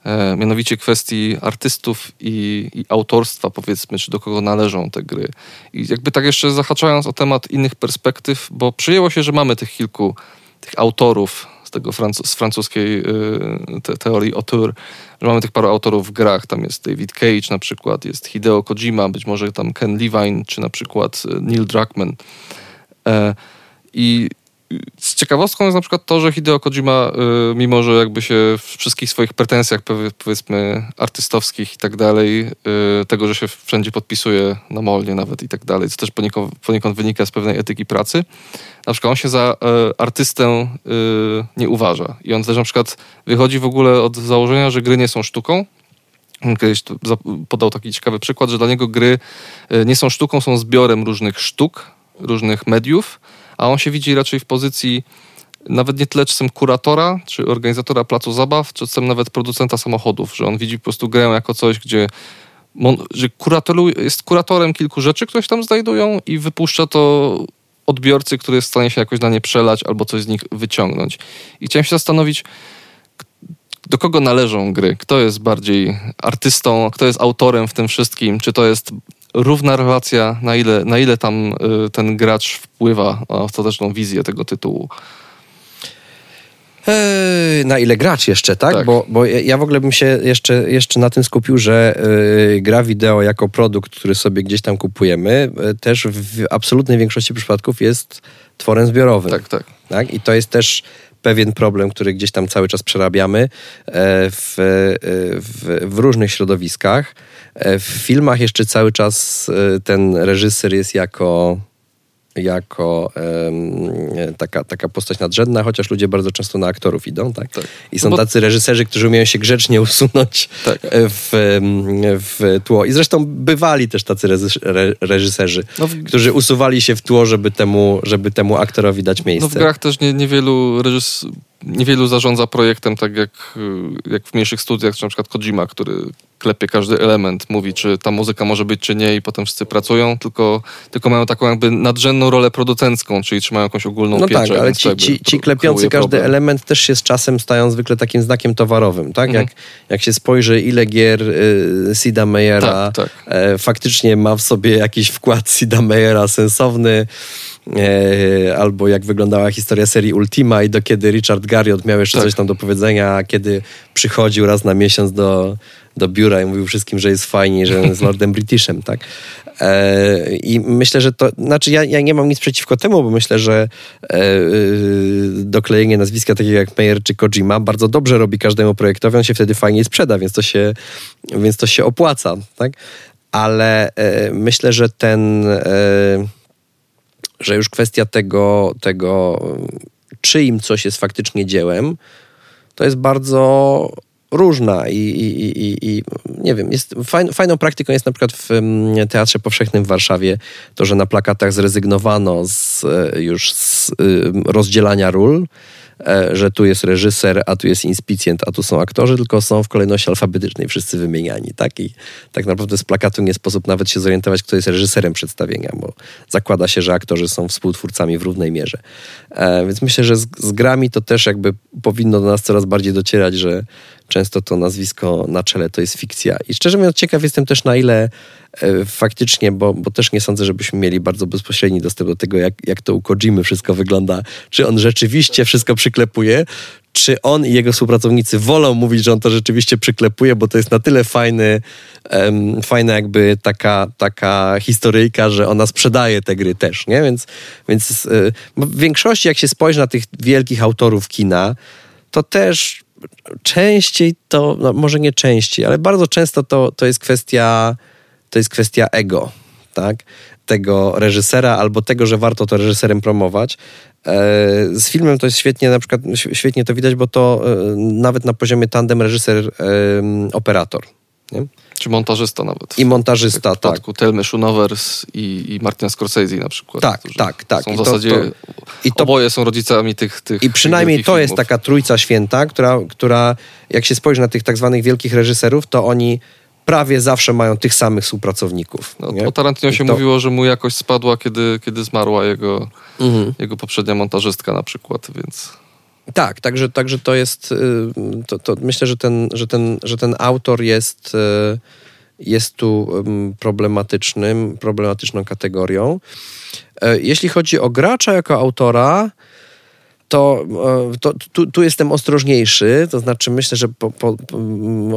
e, mianowicie kwestii artystów i, i, autorstwa, powiedzmy, czy do kogo należą te gry. I jakby tak jeszcze zahaczając o temat innych perspektyw, bo przyjęło się, że mamy tych kilku tych autorów tego franc z francuskiej y, te teorii auteur, mamy tych paru autorów w grach. Tam jest David Cage na przykład, jest Hideo Kojima, być może tam Ken Levine, czy na przykład y, Neil Druckmann. E, I z ciekawostką jest na przykład to, że Hideo Kojima, y, mimo że jakby się w wszystkich swoich pretensjach, powiedzmy, artystowskich i tak dalej, y, tego, że się wszędzie podpisuje na molnie nawet i tak dalej, co też poniekąd, poniekąd wynika z pewnej etyki pracy, na przykład on się za y, artystę nie uważa. I on też na przykład wychodzi w ogóle od założenia, że gry nie są sztuką, Kiedyś podał taki ciekawy przykład, że dla niego gry nie są sztuką, są zbiorem różnych sztuk, różnych mediów, a on się widzi raczej w pozycji nawet nie tyle czasem kuratora, czy organizatora placu zabaw, czy czasem nawet producenta samochodów, że on widzi po prostu grę jako coś, gdzie że kuratoru, jest kuratorem kilku rzeczy, które się tam znajdują i wypuszcza to odbiorcy, który jest w stanie się jakoś na nie przelać albo coś z nich wyciągnąć. I chciałem się zastanowić, do kogo należą gry? Kto jest bardziej artystą, kto jest autorem w tym wszystkim? Czy to jest równa relacja, na ile, na ile tam y, ten gracz wpływa na ostateczną wizję tego tytułu. Eee, na ile gracz jeszcze, tak? tak? Bo, bo ja w ogóle bym się jeszcze, jeszcze na tym skupił, że yy, gra wideo jako produkt, który sobie gdzieś tam kupujemy, yy, też w absolutnej większości przypadków jest tworem zbiorowym. Tak, tak. tak? I to jest też pewien problem, który gdzieś tam cały czas przerabiamy e, w, e, w, w, różnych środowiskach. E, w filmach jeszcze cały czas ten reżyser jest jako jako um, taka, taka postać nadrzędna, chociaż ludzie bardzo często na aktorów idą, tak? tak. I są no bo... tacy reżyserzy, którzy umieją się grzecznie usunąć tak. w, w tło. I zresztą bywali też tacy reżyserzy, no w... którzy usuwali się w tło, żeby temu, żeby temu aktorowi dać miejsce. No w grach też nie, niewielu reżyserów niewielu zarządza projektem tak jak, jak w mniejszych studiach, czy na przykład Kojima, który klepie każdy element, mówi, czy ta muzyka może być, czy nie i potem wszyscy pracują, tylko, tylko mają taką jakby nadrzędną rolę producencką, czyli trzymają jakąś ogólną no pieczę. tak, ale ci, ci, ci klepiący każdy problem. element też się z czasem stają zwykle takim znakiem towarowym, tak? Mhm. Jak, jak się spojrzy, ile gier y, Sida Meyera tak, tak. E, faktycznie ma w sobie jakiś wkład Sida Meyera sensowny, albo jak wyglądała historia serii Ultima i do kiedy Richard Garriott miał jeszcze tak. coś tam do powiedzenia, a kiedy przychodził raz na miesiąc do, do biura i mówił wszystkim, że jest fajnie, że jest Lordem Britishem, tak? E, I myślę, że to, znaczy ja, ja nie mam nic przeciwko temu, bo myślę, że e, doklejenie nazwiska takiego jak Meyer czy Kojima bardzo dobrze robi każdemu projektowi, on się wtedy fajnie sprzeda, więc to się, więc to się opłaca, tak? Ale myślę, że ten że już kwestia tego, tego czyim coś jest faktycznie dziełem, to jest bardzo różna i, i, i, i nie wiem, jest fajn, fajną praktyką jest na przykład w Teatrze Powszechnym w Warszawie to, że na plakatach zrezygnowano z, e, już z y, rozdzielania ról, że tu jest reżyser, a tu jest inspicjent, a tu są aktorzy, tylko są w kolejności alfabetycznej wszyscy wymieniani, tak? I tak naprawdę z plakatu nie sposób nawet się zorientować, kto jest reżyserem przedstawienia, bo zakłada się, że aktorzy są współtwórcami w równej mierze. E, więc myślę, że z, z grami to też jakby powinno do nas coraz bardziej docierać, że często to nazwisko na czele to jest fikcja. I szczerze mówiąc, ciekaw jestem też na ile e, faktycznie, bo, bo też nie sądzę, żebyśmy mieli bardzo bezpośredni dostęp do tego, jak, jak to u Kojimy wszystko wygląda. Czy on rzeczywiście wszystko przyklepuje, czy on i jego współpracownicy wolą mówić, że on to rzeczywiście przyklepuje, bo to jest na tyle fajny, um, fajna jakby taka, taka historyjka, że ona sprzedaje te gry też, nie? Więc, więc y, w większości, jak się spojrzy na tych wielkich autorów kina, to też częściej to, no może nie częściej, ale bardzo często to, to jest kwestia to jest kwestia ego, tak? Tego reżysera albo tego, że warto to reżyserem promować. E, z filmem to jest świetnie, na przykład świetnie to widać, bo to e, nawet na poziomie tandem reżyser-operator. Czy montażysta nawet. I montażysta, tak. W przypadku tak. Telmy Schunovers i, i Martina Scorsese na przykład. Tak, tak, tak. Są w zasadzie to, i to, oboje są rodzicami tych, tych I przynajmniej to jest taka trójca święta, która, która jak się spojrzy na tych tak zwanych wielkich reżyserów, to oni prawie zawsze mają tych samych współpracowników. No, o Tarantino się to... mówiło, że mu jakoś spadła, kiedy, kiedy zmarła jego, mhm. jego poprzednia montażystka na przykład, więc... Tak, także, także to jest, y, to, to myślę, że ten, że, ten, że ten autor jest, y, jest tu problematycznym, problematyczną kategorią. E, jeśli chodzi o gracza jako autora, to, e, to tu, tu, jestem ostrożniejszy, to znaczy myślę, że po, po, po,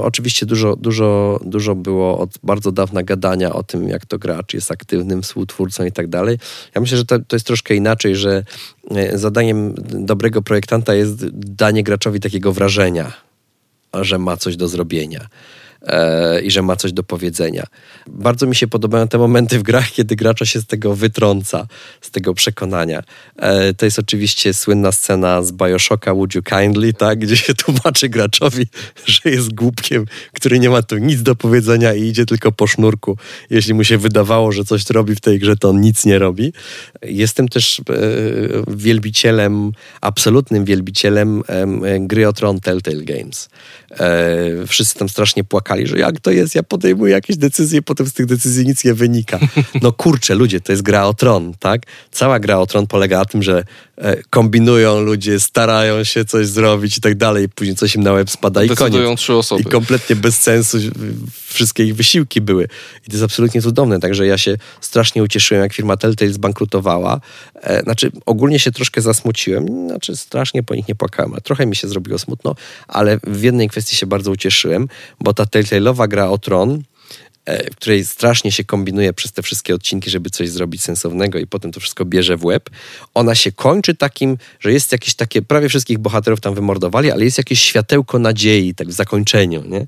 oczywiście dużo, dużo, dużo było od bardzo dawna gadania o tym, jak to gracz jest aktywnym współtwórcą i tak dalej. Ja myślę, że to, to jest troszkę inaczej, że e, zadaniem dobrego projektanta jest danie graczowi takiego wrażenia, że ma coś do zrobienia e, i że ma coś do powiedzenia. Bardzo mi się podobają te momenty w grach, kiedy gracza się z tego wytrąca, z tego przekonania. E, to jest oczywiście słynna scena z Bioshocka Would You Kindly, tak, gdzie się tłumaczy graczowi, że jest głupkiem, który nie ma tu nic do powiedzenia i idzie tylko po sznurku. Jeśli mu się wydawało, że coś robi w tej grze, to on nic nie robi. Jestem też e, wielbicielem, absolutnym wielbicielem gry o Tron Telltale Games. E, wszyscy tam strasznie płakali, że jak to jest, ja podejmuję jakieś decyzje, potem z tych decyzji nic nie wynika. No kurczę, ludzie, to jest gra o tron, tak? Cała gra o tron polega na tym, że e, kombinują ludzie, starają się coś zrobić i tak dalej, i później coś im na łeb spada i koniec. trzy osoby. I kompletnie bez sensu wszystkie ich wysiłki były. I to jest absolutnie cudowne, także ja się strasznie ucieszyłem, jak firma Telltale zbankrutowała. E, znaczy, ogólnie się troszkę zasmuciłem, znaczy strasznie po nich nie płakałem, ale trochę mi się zrobiło smutno, ale w jednej kwestii się bardzo ucieszyłem, bo ta Telltale'owa gra o Tron, e, w której strasznie się kombinuje przez te wszystkie odcinki, żeby coś zrobić sensownego i potem to wszystko bierze w łeb. Ona się kończy takim, że jest jakieś takie, prawie wszystkich bohaterów tam wymordowali, ale jest jakieś światełko nadziei, tak w zakończeniu, nie?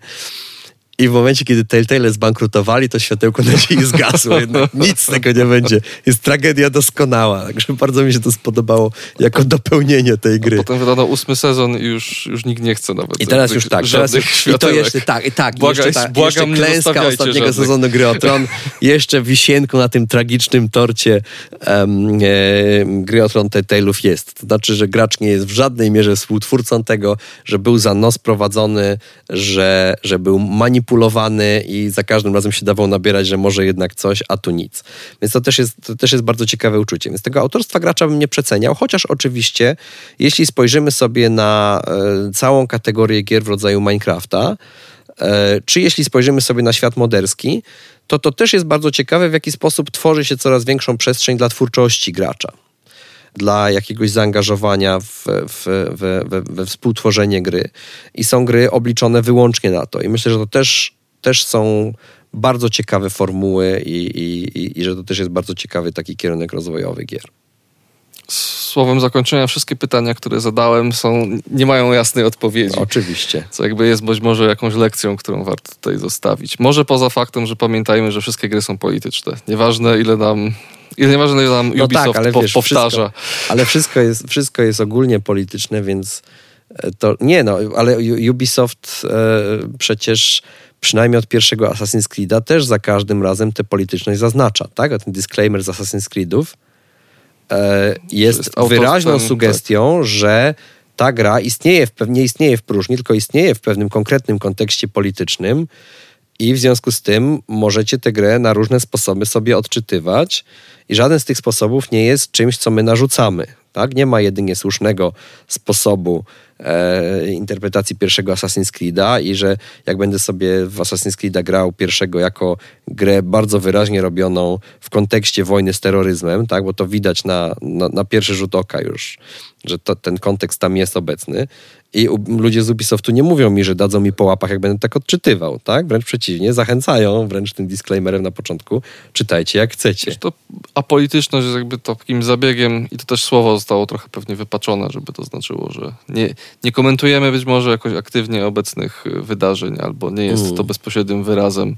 I w momencie, kiedy Telltale zbankrutowali, to światełko nadziei zgasło. Jednak nic z tego nie będzie. Jest tragedia doskonała. Także bardzo mi się to spodobało jako dopełnienie tej gry. A potem wydano ósmy sezon i już, już nikt nie chce nawet. I teraz już tak. Teraz już, I to jeszcze tak, i tak. Błaga, jeszcze, ta, błagam, jeszcze klęska ostatniego żadnych. sezonu Gry o Tron. jeszcze wisienką na tym tragicznym torcie um, e, Gry o Tron Telltale'ów jest. To znaczy, że gracz nie jest w żadnej mierze współtwórcą tego, że był za nos prowadzony, że, że był manipulowany manipulowany i za każdym razem się dawał nabierać, że może jednak coś, a tu nic. Więc to też jest, to też jest bardzo ciekawe uczucie. Więc tego autorstwa gracza bym nie przeceniał, chociaż oczywiście, jeśli spojrzymy sobie na e, całą kategorię gier w rodzaju Minecrafta, e, czy jeśli spojrzymy sobie na świat moderski, to to też jest bardzo ciekawe, w jaki sposób tworzy się coraz większą przestrzeń dla twórczości gracza dla jakiegoś zaangażowania w, w, we, we współtworzenie gry. I są gry obliczone wyłącznie na to. I myślę, że to też, też są bardzo ciekawe formuły i, i, i, że to też jest bardzo ciekawy taki kierunek rozwojowy gier. Słowem zakończenia, wszystkie pytania, które zadałem, są, nie mają jasnej odpowiedzi. Oczywiście. Co jakby jest być może jakąś lekcją, którą warto tutaj zostawić. Może poza faktem, że pamiętajmy, że wszystkie gry są polityczne. Nieważne, ile nam nieważne, ile nam no Ubisoft tak, ale wiesz, powtarza. Wszystko, ale wszystko jest, wszystko jest ogólnie polityczne, więc e, to nie no, ale Ubisoft e, przecież przynajmniej od pierwszego Assassin's Creed'a też za każdym razem tę polityczność zaznacza, tak? A ten disclaimer z Assassin's Creed'ów e, jest, jest wyraźną tak. sugestią, tak. że ta gra istnieje w, nie istnieje w próżni, tylko istnieje w pewnym konkretnym kontekście politycznym i w związku z tym możecie tę grę na różne sposoby sobie odczytywać i żaden z tych sposobów nie jest czymś, co my narzucamy. Tak? Nie ma jedynie słusznego sposobu e, interpretacji pierwszego Assassin's Creed'a i że jak będę sobie w Assassin's Creed'a grał pierwszego jako grę bardzo wyraźnie robioną w kontekście wojny z terroryzmem, tak? bo to widać na, na, na pierwszy rzut oka już, że to, ten kontekst tam jest obecny, i ludzie z Ubisoftu nie mówią mi, że dadzą mi po łapach, jak będę tak odczytywał, tak? Wręcz przeciwnie, zachęcają wręcz tym disclaimerem na początku. Czytajcie jak chcecie. To apolityczność jest jakby takim zabiegiem i to też słowo zostało trochę pewnie wypaczone, żeby to znaczyło, że nie, nie komentujemy być może jakoś aktywnie obecnych wydarzeń, albo nie jest mm. to bezpośrednim wyrazem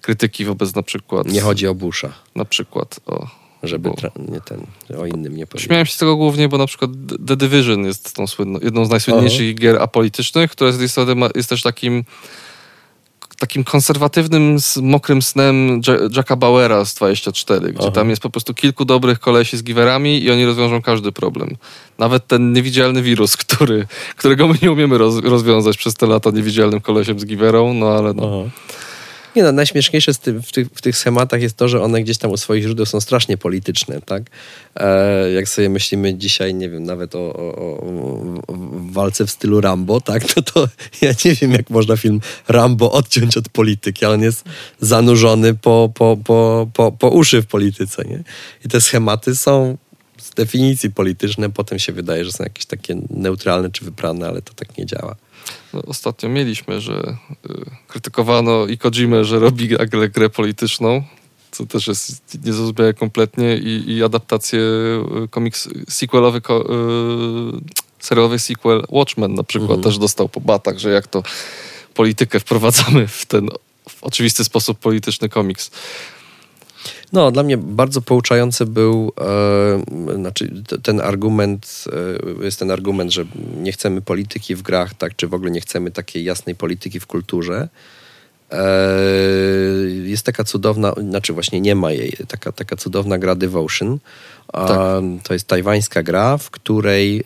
krytyki wobec na przykład... Nie chodzi o Busha. Na przykład o żeby nie ten, o innym nie powiedzieć. Śmiałem się z tego głównie, bo na przykład The Division jest tą słynną, jedną z najsłynniejszych Aha. gier apolitycznych, która z tej strony jest też takim takim konserwatywnym, mokrym snem Jacka Bauera z 24, gdzie Aha. tam jest po prostu kilku dobrych kolesi z giwerami i oni rozwiążą każdy problem. Nawet ten niewidzialny wirus, który, którego my nie umiemy roz, rozwiązać przez te lata niewidzialnym kolesiem z giwerą, no ale no. Aha. Nie no, najśmieszniejsze w, tych, w tych schematach jest to, że one gdzieś tam u swoich źródeł są strasznie polityczne, tak? E, jak sobie myślimy dzisiaj, nie wiem, nawet o, o, o, walce w stylu Rambo, tak? No to ja nie wiem, jak można film Rambo odciąć od polityki, ale on jest zanurzony po, po, po, po, po uszy w polityce, nie? I te schematy są z definicji polityczne, potem się wydaje, że są jakieś takie neutralne czy wyprane, ale to tak nie działa. No, ostatnio mieliśmy, że y, krytykowano i Kojimę, że robi nagle grę polityczną, co też jest niezrozumiałe kompletnie i, i adaptację y, komiks sequelowy, ko, y, serialowy sequel Watchmen na przykład mhm. też dostał po batach, że jak to politykę wprowadzamy w ten w oczywisty sposób polityczny komiks. No, dla mnie bardzo pouczający był e, znaczy ten argument, e, jest ten argument, że nie chcemy polityki w grach, tak, czy w ogóle nie chcemy takiej jasnej polityki w kulturze. E, jest taka cudowna, znaczy właśnie nie ma jej, taka, taka cudowna gra Devotion. Tak. To jest tajwańska gra, w której e,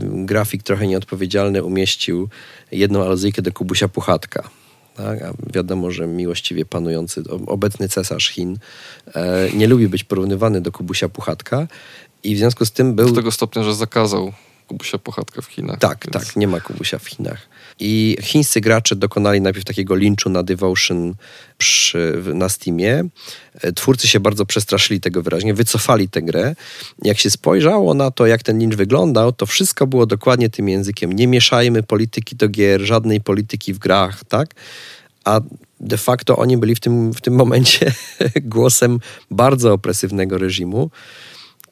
grafik trochę nieodpowiedzialny umieścił jedną aluzyjkę do Kubusia Puchatka. Tak? A wiadomo, że miłościwie panujący, obecny cesarz Chin e, nie lubi być porównywany do Kubusia Puchatka i w związku z tym był... Do tego stopnia, że zakazał Kubusia Puchatka w Chinach. Tak, więc... tak, nie ma Kubusia w Chinach. I chińscy gracze dokonali najpierw takiego linczu na Devotion przy, na Steamie. E, twórcy się bardzo przestraszyli tego wyraźnie, wycofali tę grę. Jak się spojrzało na to, jak ten lincz wyglądał, to wszystko było dokładnie tym językiem. Nie mieszajmy polityki do gier, żadnej polityki w grach, tak? A de facto oni byli w tym, w tym momencie głosem bardzo opresywnego reżimu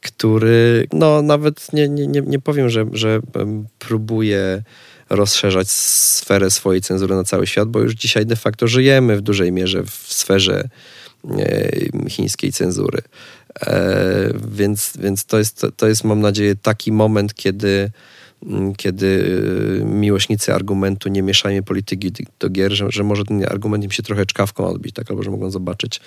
który no nawet nie, nie, nie powiem, że, że próbuje rozszerzać sferę swojej cenzury na cały świat, bo już dzisiaj de facto żyjemy w dużej mierze w sferze e, chińskiej cenzury. E, więc więc to, jest, to jest, mam nadzieję, taki moment, kiedy kiedy y, miłośnicy argumentu nie mieszają polityki do gier, że, że może ten argument im się trochę czkawką odbić, tak? albo że mogą zobaczyć,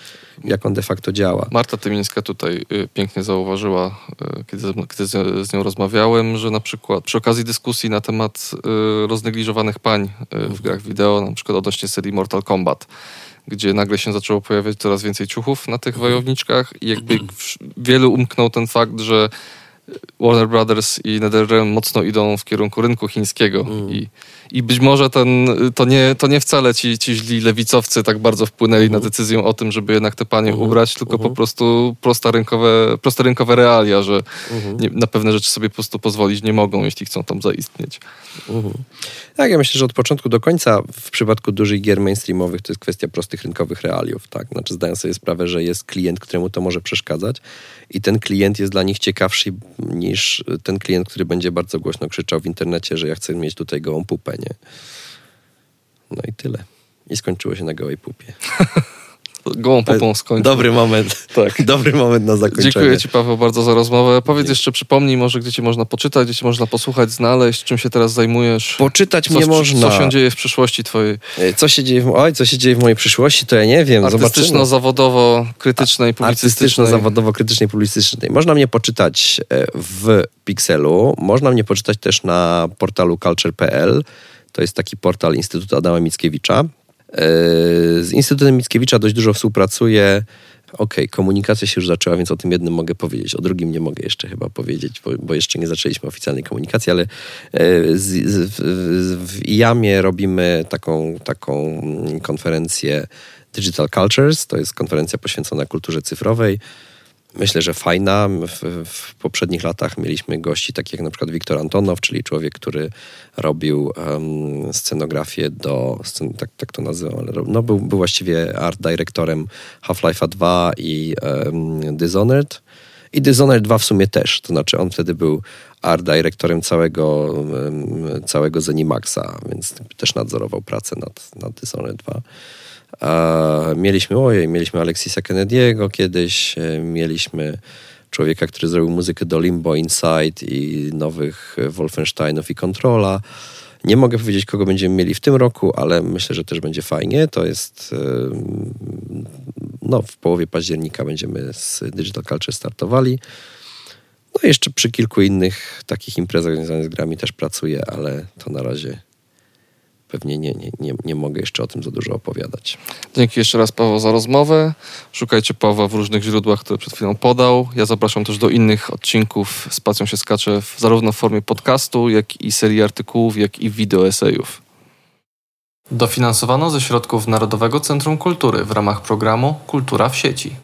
jak on de facto działa. Marta Tymińska tutaj y, pięknie zauważyła, y, kiedy, kiedy z nią rozmawiałem, że na przykład przy okazji dyskusji na temat roznegliżowanych pań w grach wideo, na przykład odnośnie serii Mortal Kombat, gdzie nagle się zaczęło pojawiać coraz więcej ciuchów na tych wojowniczkach i jakby wielu umknął ten fakt, że Warner Brothers i NetherRealm mocno idą w kierunku rynku chińskiego mm. i, i być może ten, to, nie, to nie wcale ci, ci źli lewicowcy tak bardzo wpłynęli mm. na decyzję o tym, żeby jednak te panie mm. ubrać, tylko po mhm. prostu proste rynkowe, proste rynkowe realia, że mhm. nie, na pewne rzeczy sobie po prostu pozwolić nie mogą, jeśli chcą tam zaistnieć. Mhm. Tak, ja myślę, że od początku do końca w przypadku dużych gier mainstreamowych to jest kwestia prostych rynkowych realiów, tak? Znaczy zdają sobie sprawę, że jest klient, któremu to może przeszkadzać i ten klient jest dla nich ciekawszy niż ten klient, który będzie bardzo głośno krzyczał w internecie, że ja chcę mieć tutaj gołą pupę, nie? No i tyle. I skończyło się na gołej pupie. gołą popą skończył. Dobry moment. Tak. Dobry moment na zakończenie. Dziękuję Ci, Paweł, bardzo za rozmowę. Powiedz jeszcze, przypomnij może, gdzie Cię można poczytać, gdzie Cię można posłuchać, znaleźć, czym się teraz zajmujesz. Poczytać co, mnie można. Co się dzieje w przyszłości Twojej? Co się dzieje w, oj, co się dzieje w mojej przyszłości, to ja nie wiem. Artystyczno, zawodowo, krytycznej, publicystycznej. Artystyczno, zawodowo, krytycznej, publicystycznej. Można mnie poczytać e, w Pixelu, można mnie poczytać też na portalu culture.pl. To jest taki portal Instytutu Adama Mickiewicza. E, z Instytutem Mickiewicza dość dużo współpracuję. Okej, okay, komunikacja się już zaczęła, więc o tym jednym mogę powiedzieć. O drugim nie mogę jeszcze chyba powiedzieć, bo, bo jeszcze nie zaczęliśmy oficjalnej komunikacji, ale e, z, z, w, w IAMie robimy taką, taką konferencję Digital Cultures. To jest konferencja poświęcona kulturze cyfrowej myślę, że fajna. W, w, poprzednich latach mieliśmy gości takich jak na przykład Wiktor Antonow, czyli człowiek, który robił um, scenografię do, scen, tak, tak to nazywam, no, był, był właściwie art dyrektorem Half-Life'a 2 i um, Dishonored. I Dishonored 2 w sumie też, to znaczy on wtedy był art dyrektorem całego, um, całego Zenimaxa, więc też nadzorował pracę nad, nad Dishonored 2. Mieliśmy, ojej, mieliśmy Alexisa Kennedy'ego kiedyś, e, mieliśmy człowieka, który zrobił muzykę do Limbo Inside i nowych Wolfensteinów i Controla. Nie mogę powiedzieć, kogo będziemy mieli w tym roku, ale myślę, że też będzie fajnie. To jest no, w połowie października będziemy z Digital Culture startowali. No i jeszcze przy kilku innych takich imprezach związanych z grami też pracuję, ale to na razie pewnie nie, nie, nie, nie mogę jeszcze o tym za dużo opowiadać. Dzięki jeszcze raz Paweł za rozmowę. Szukajcie Pawła w różnych źródłach, które przed chwilą podał. Ja zapraszam też do innych odcinków z Pacją się skacze w, zarówno w formie podcastu, jak i serii artykułów, jak i wideo esejów. Dofinansowano ze środków Narodowego Centrum Kultury w ramach programu Kultura w sieci.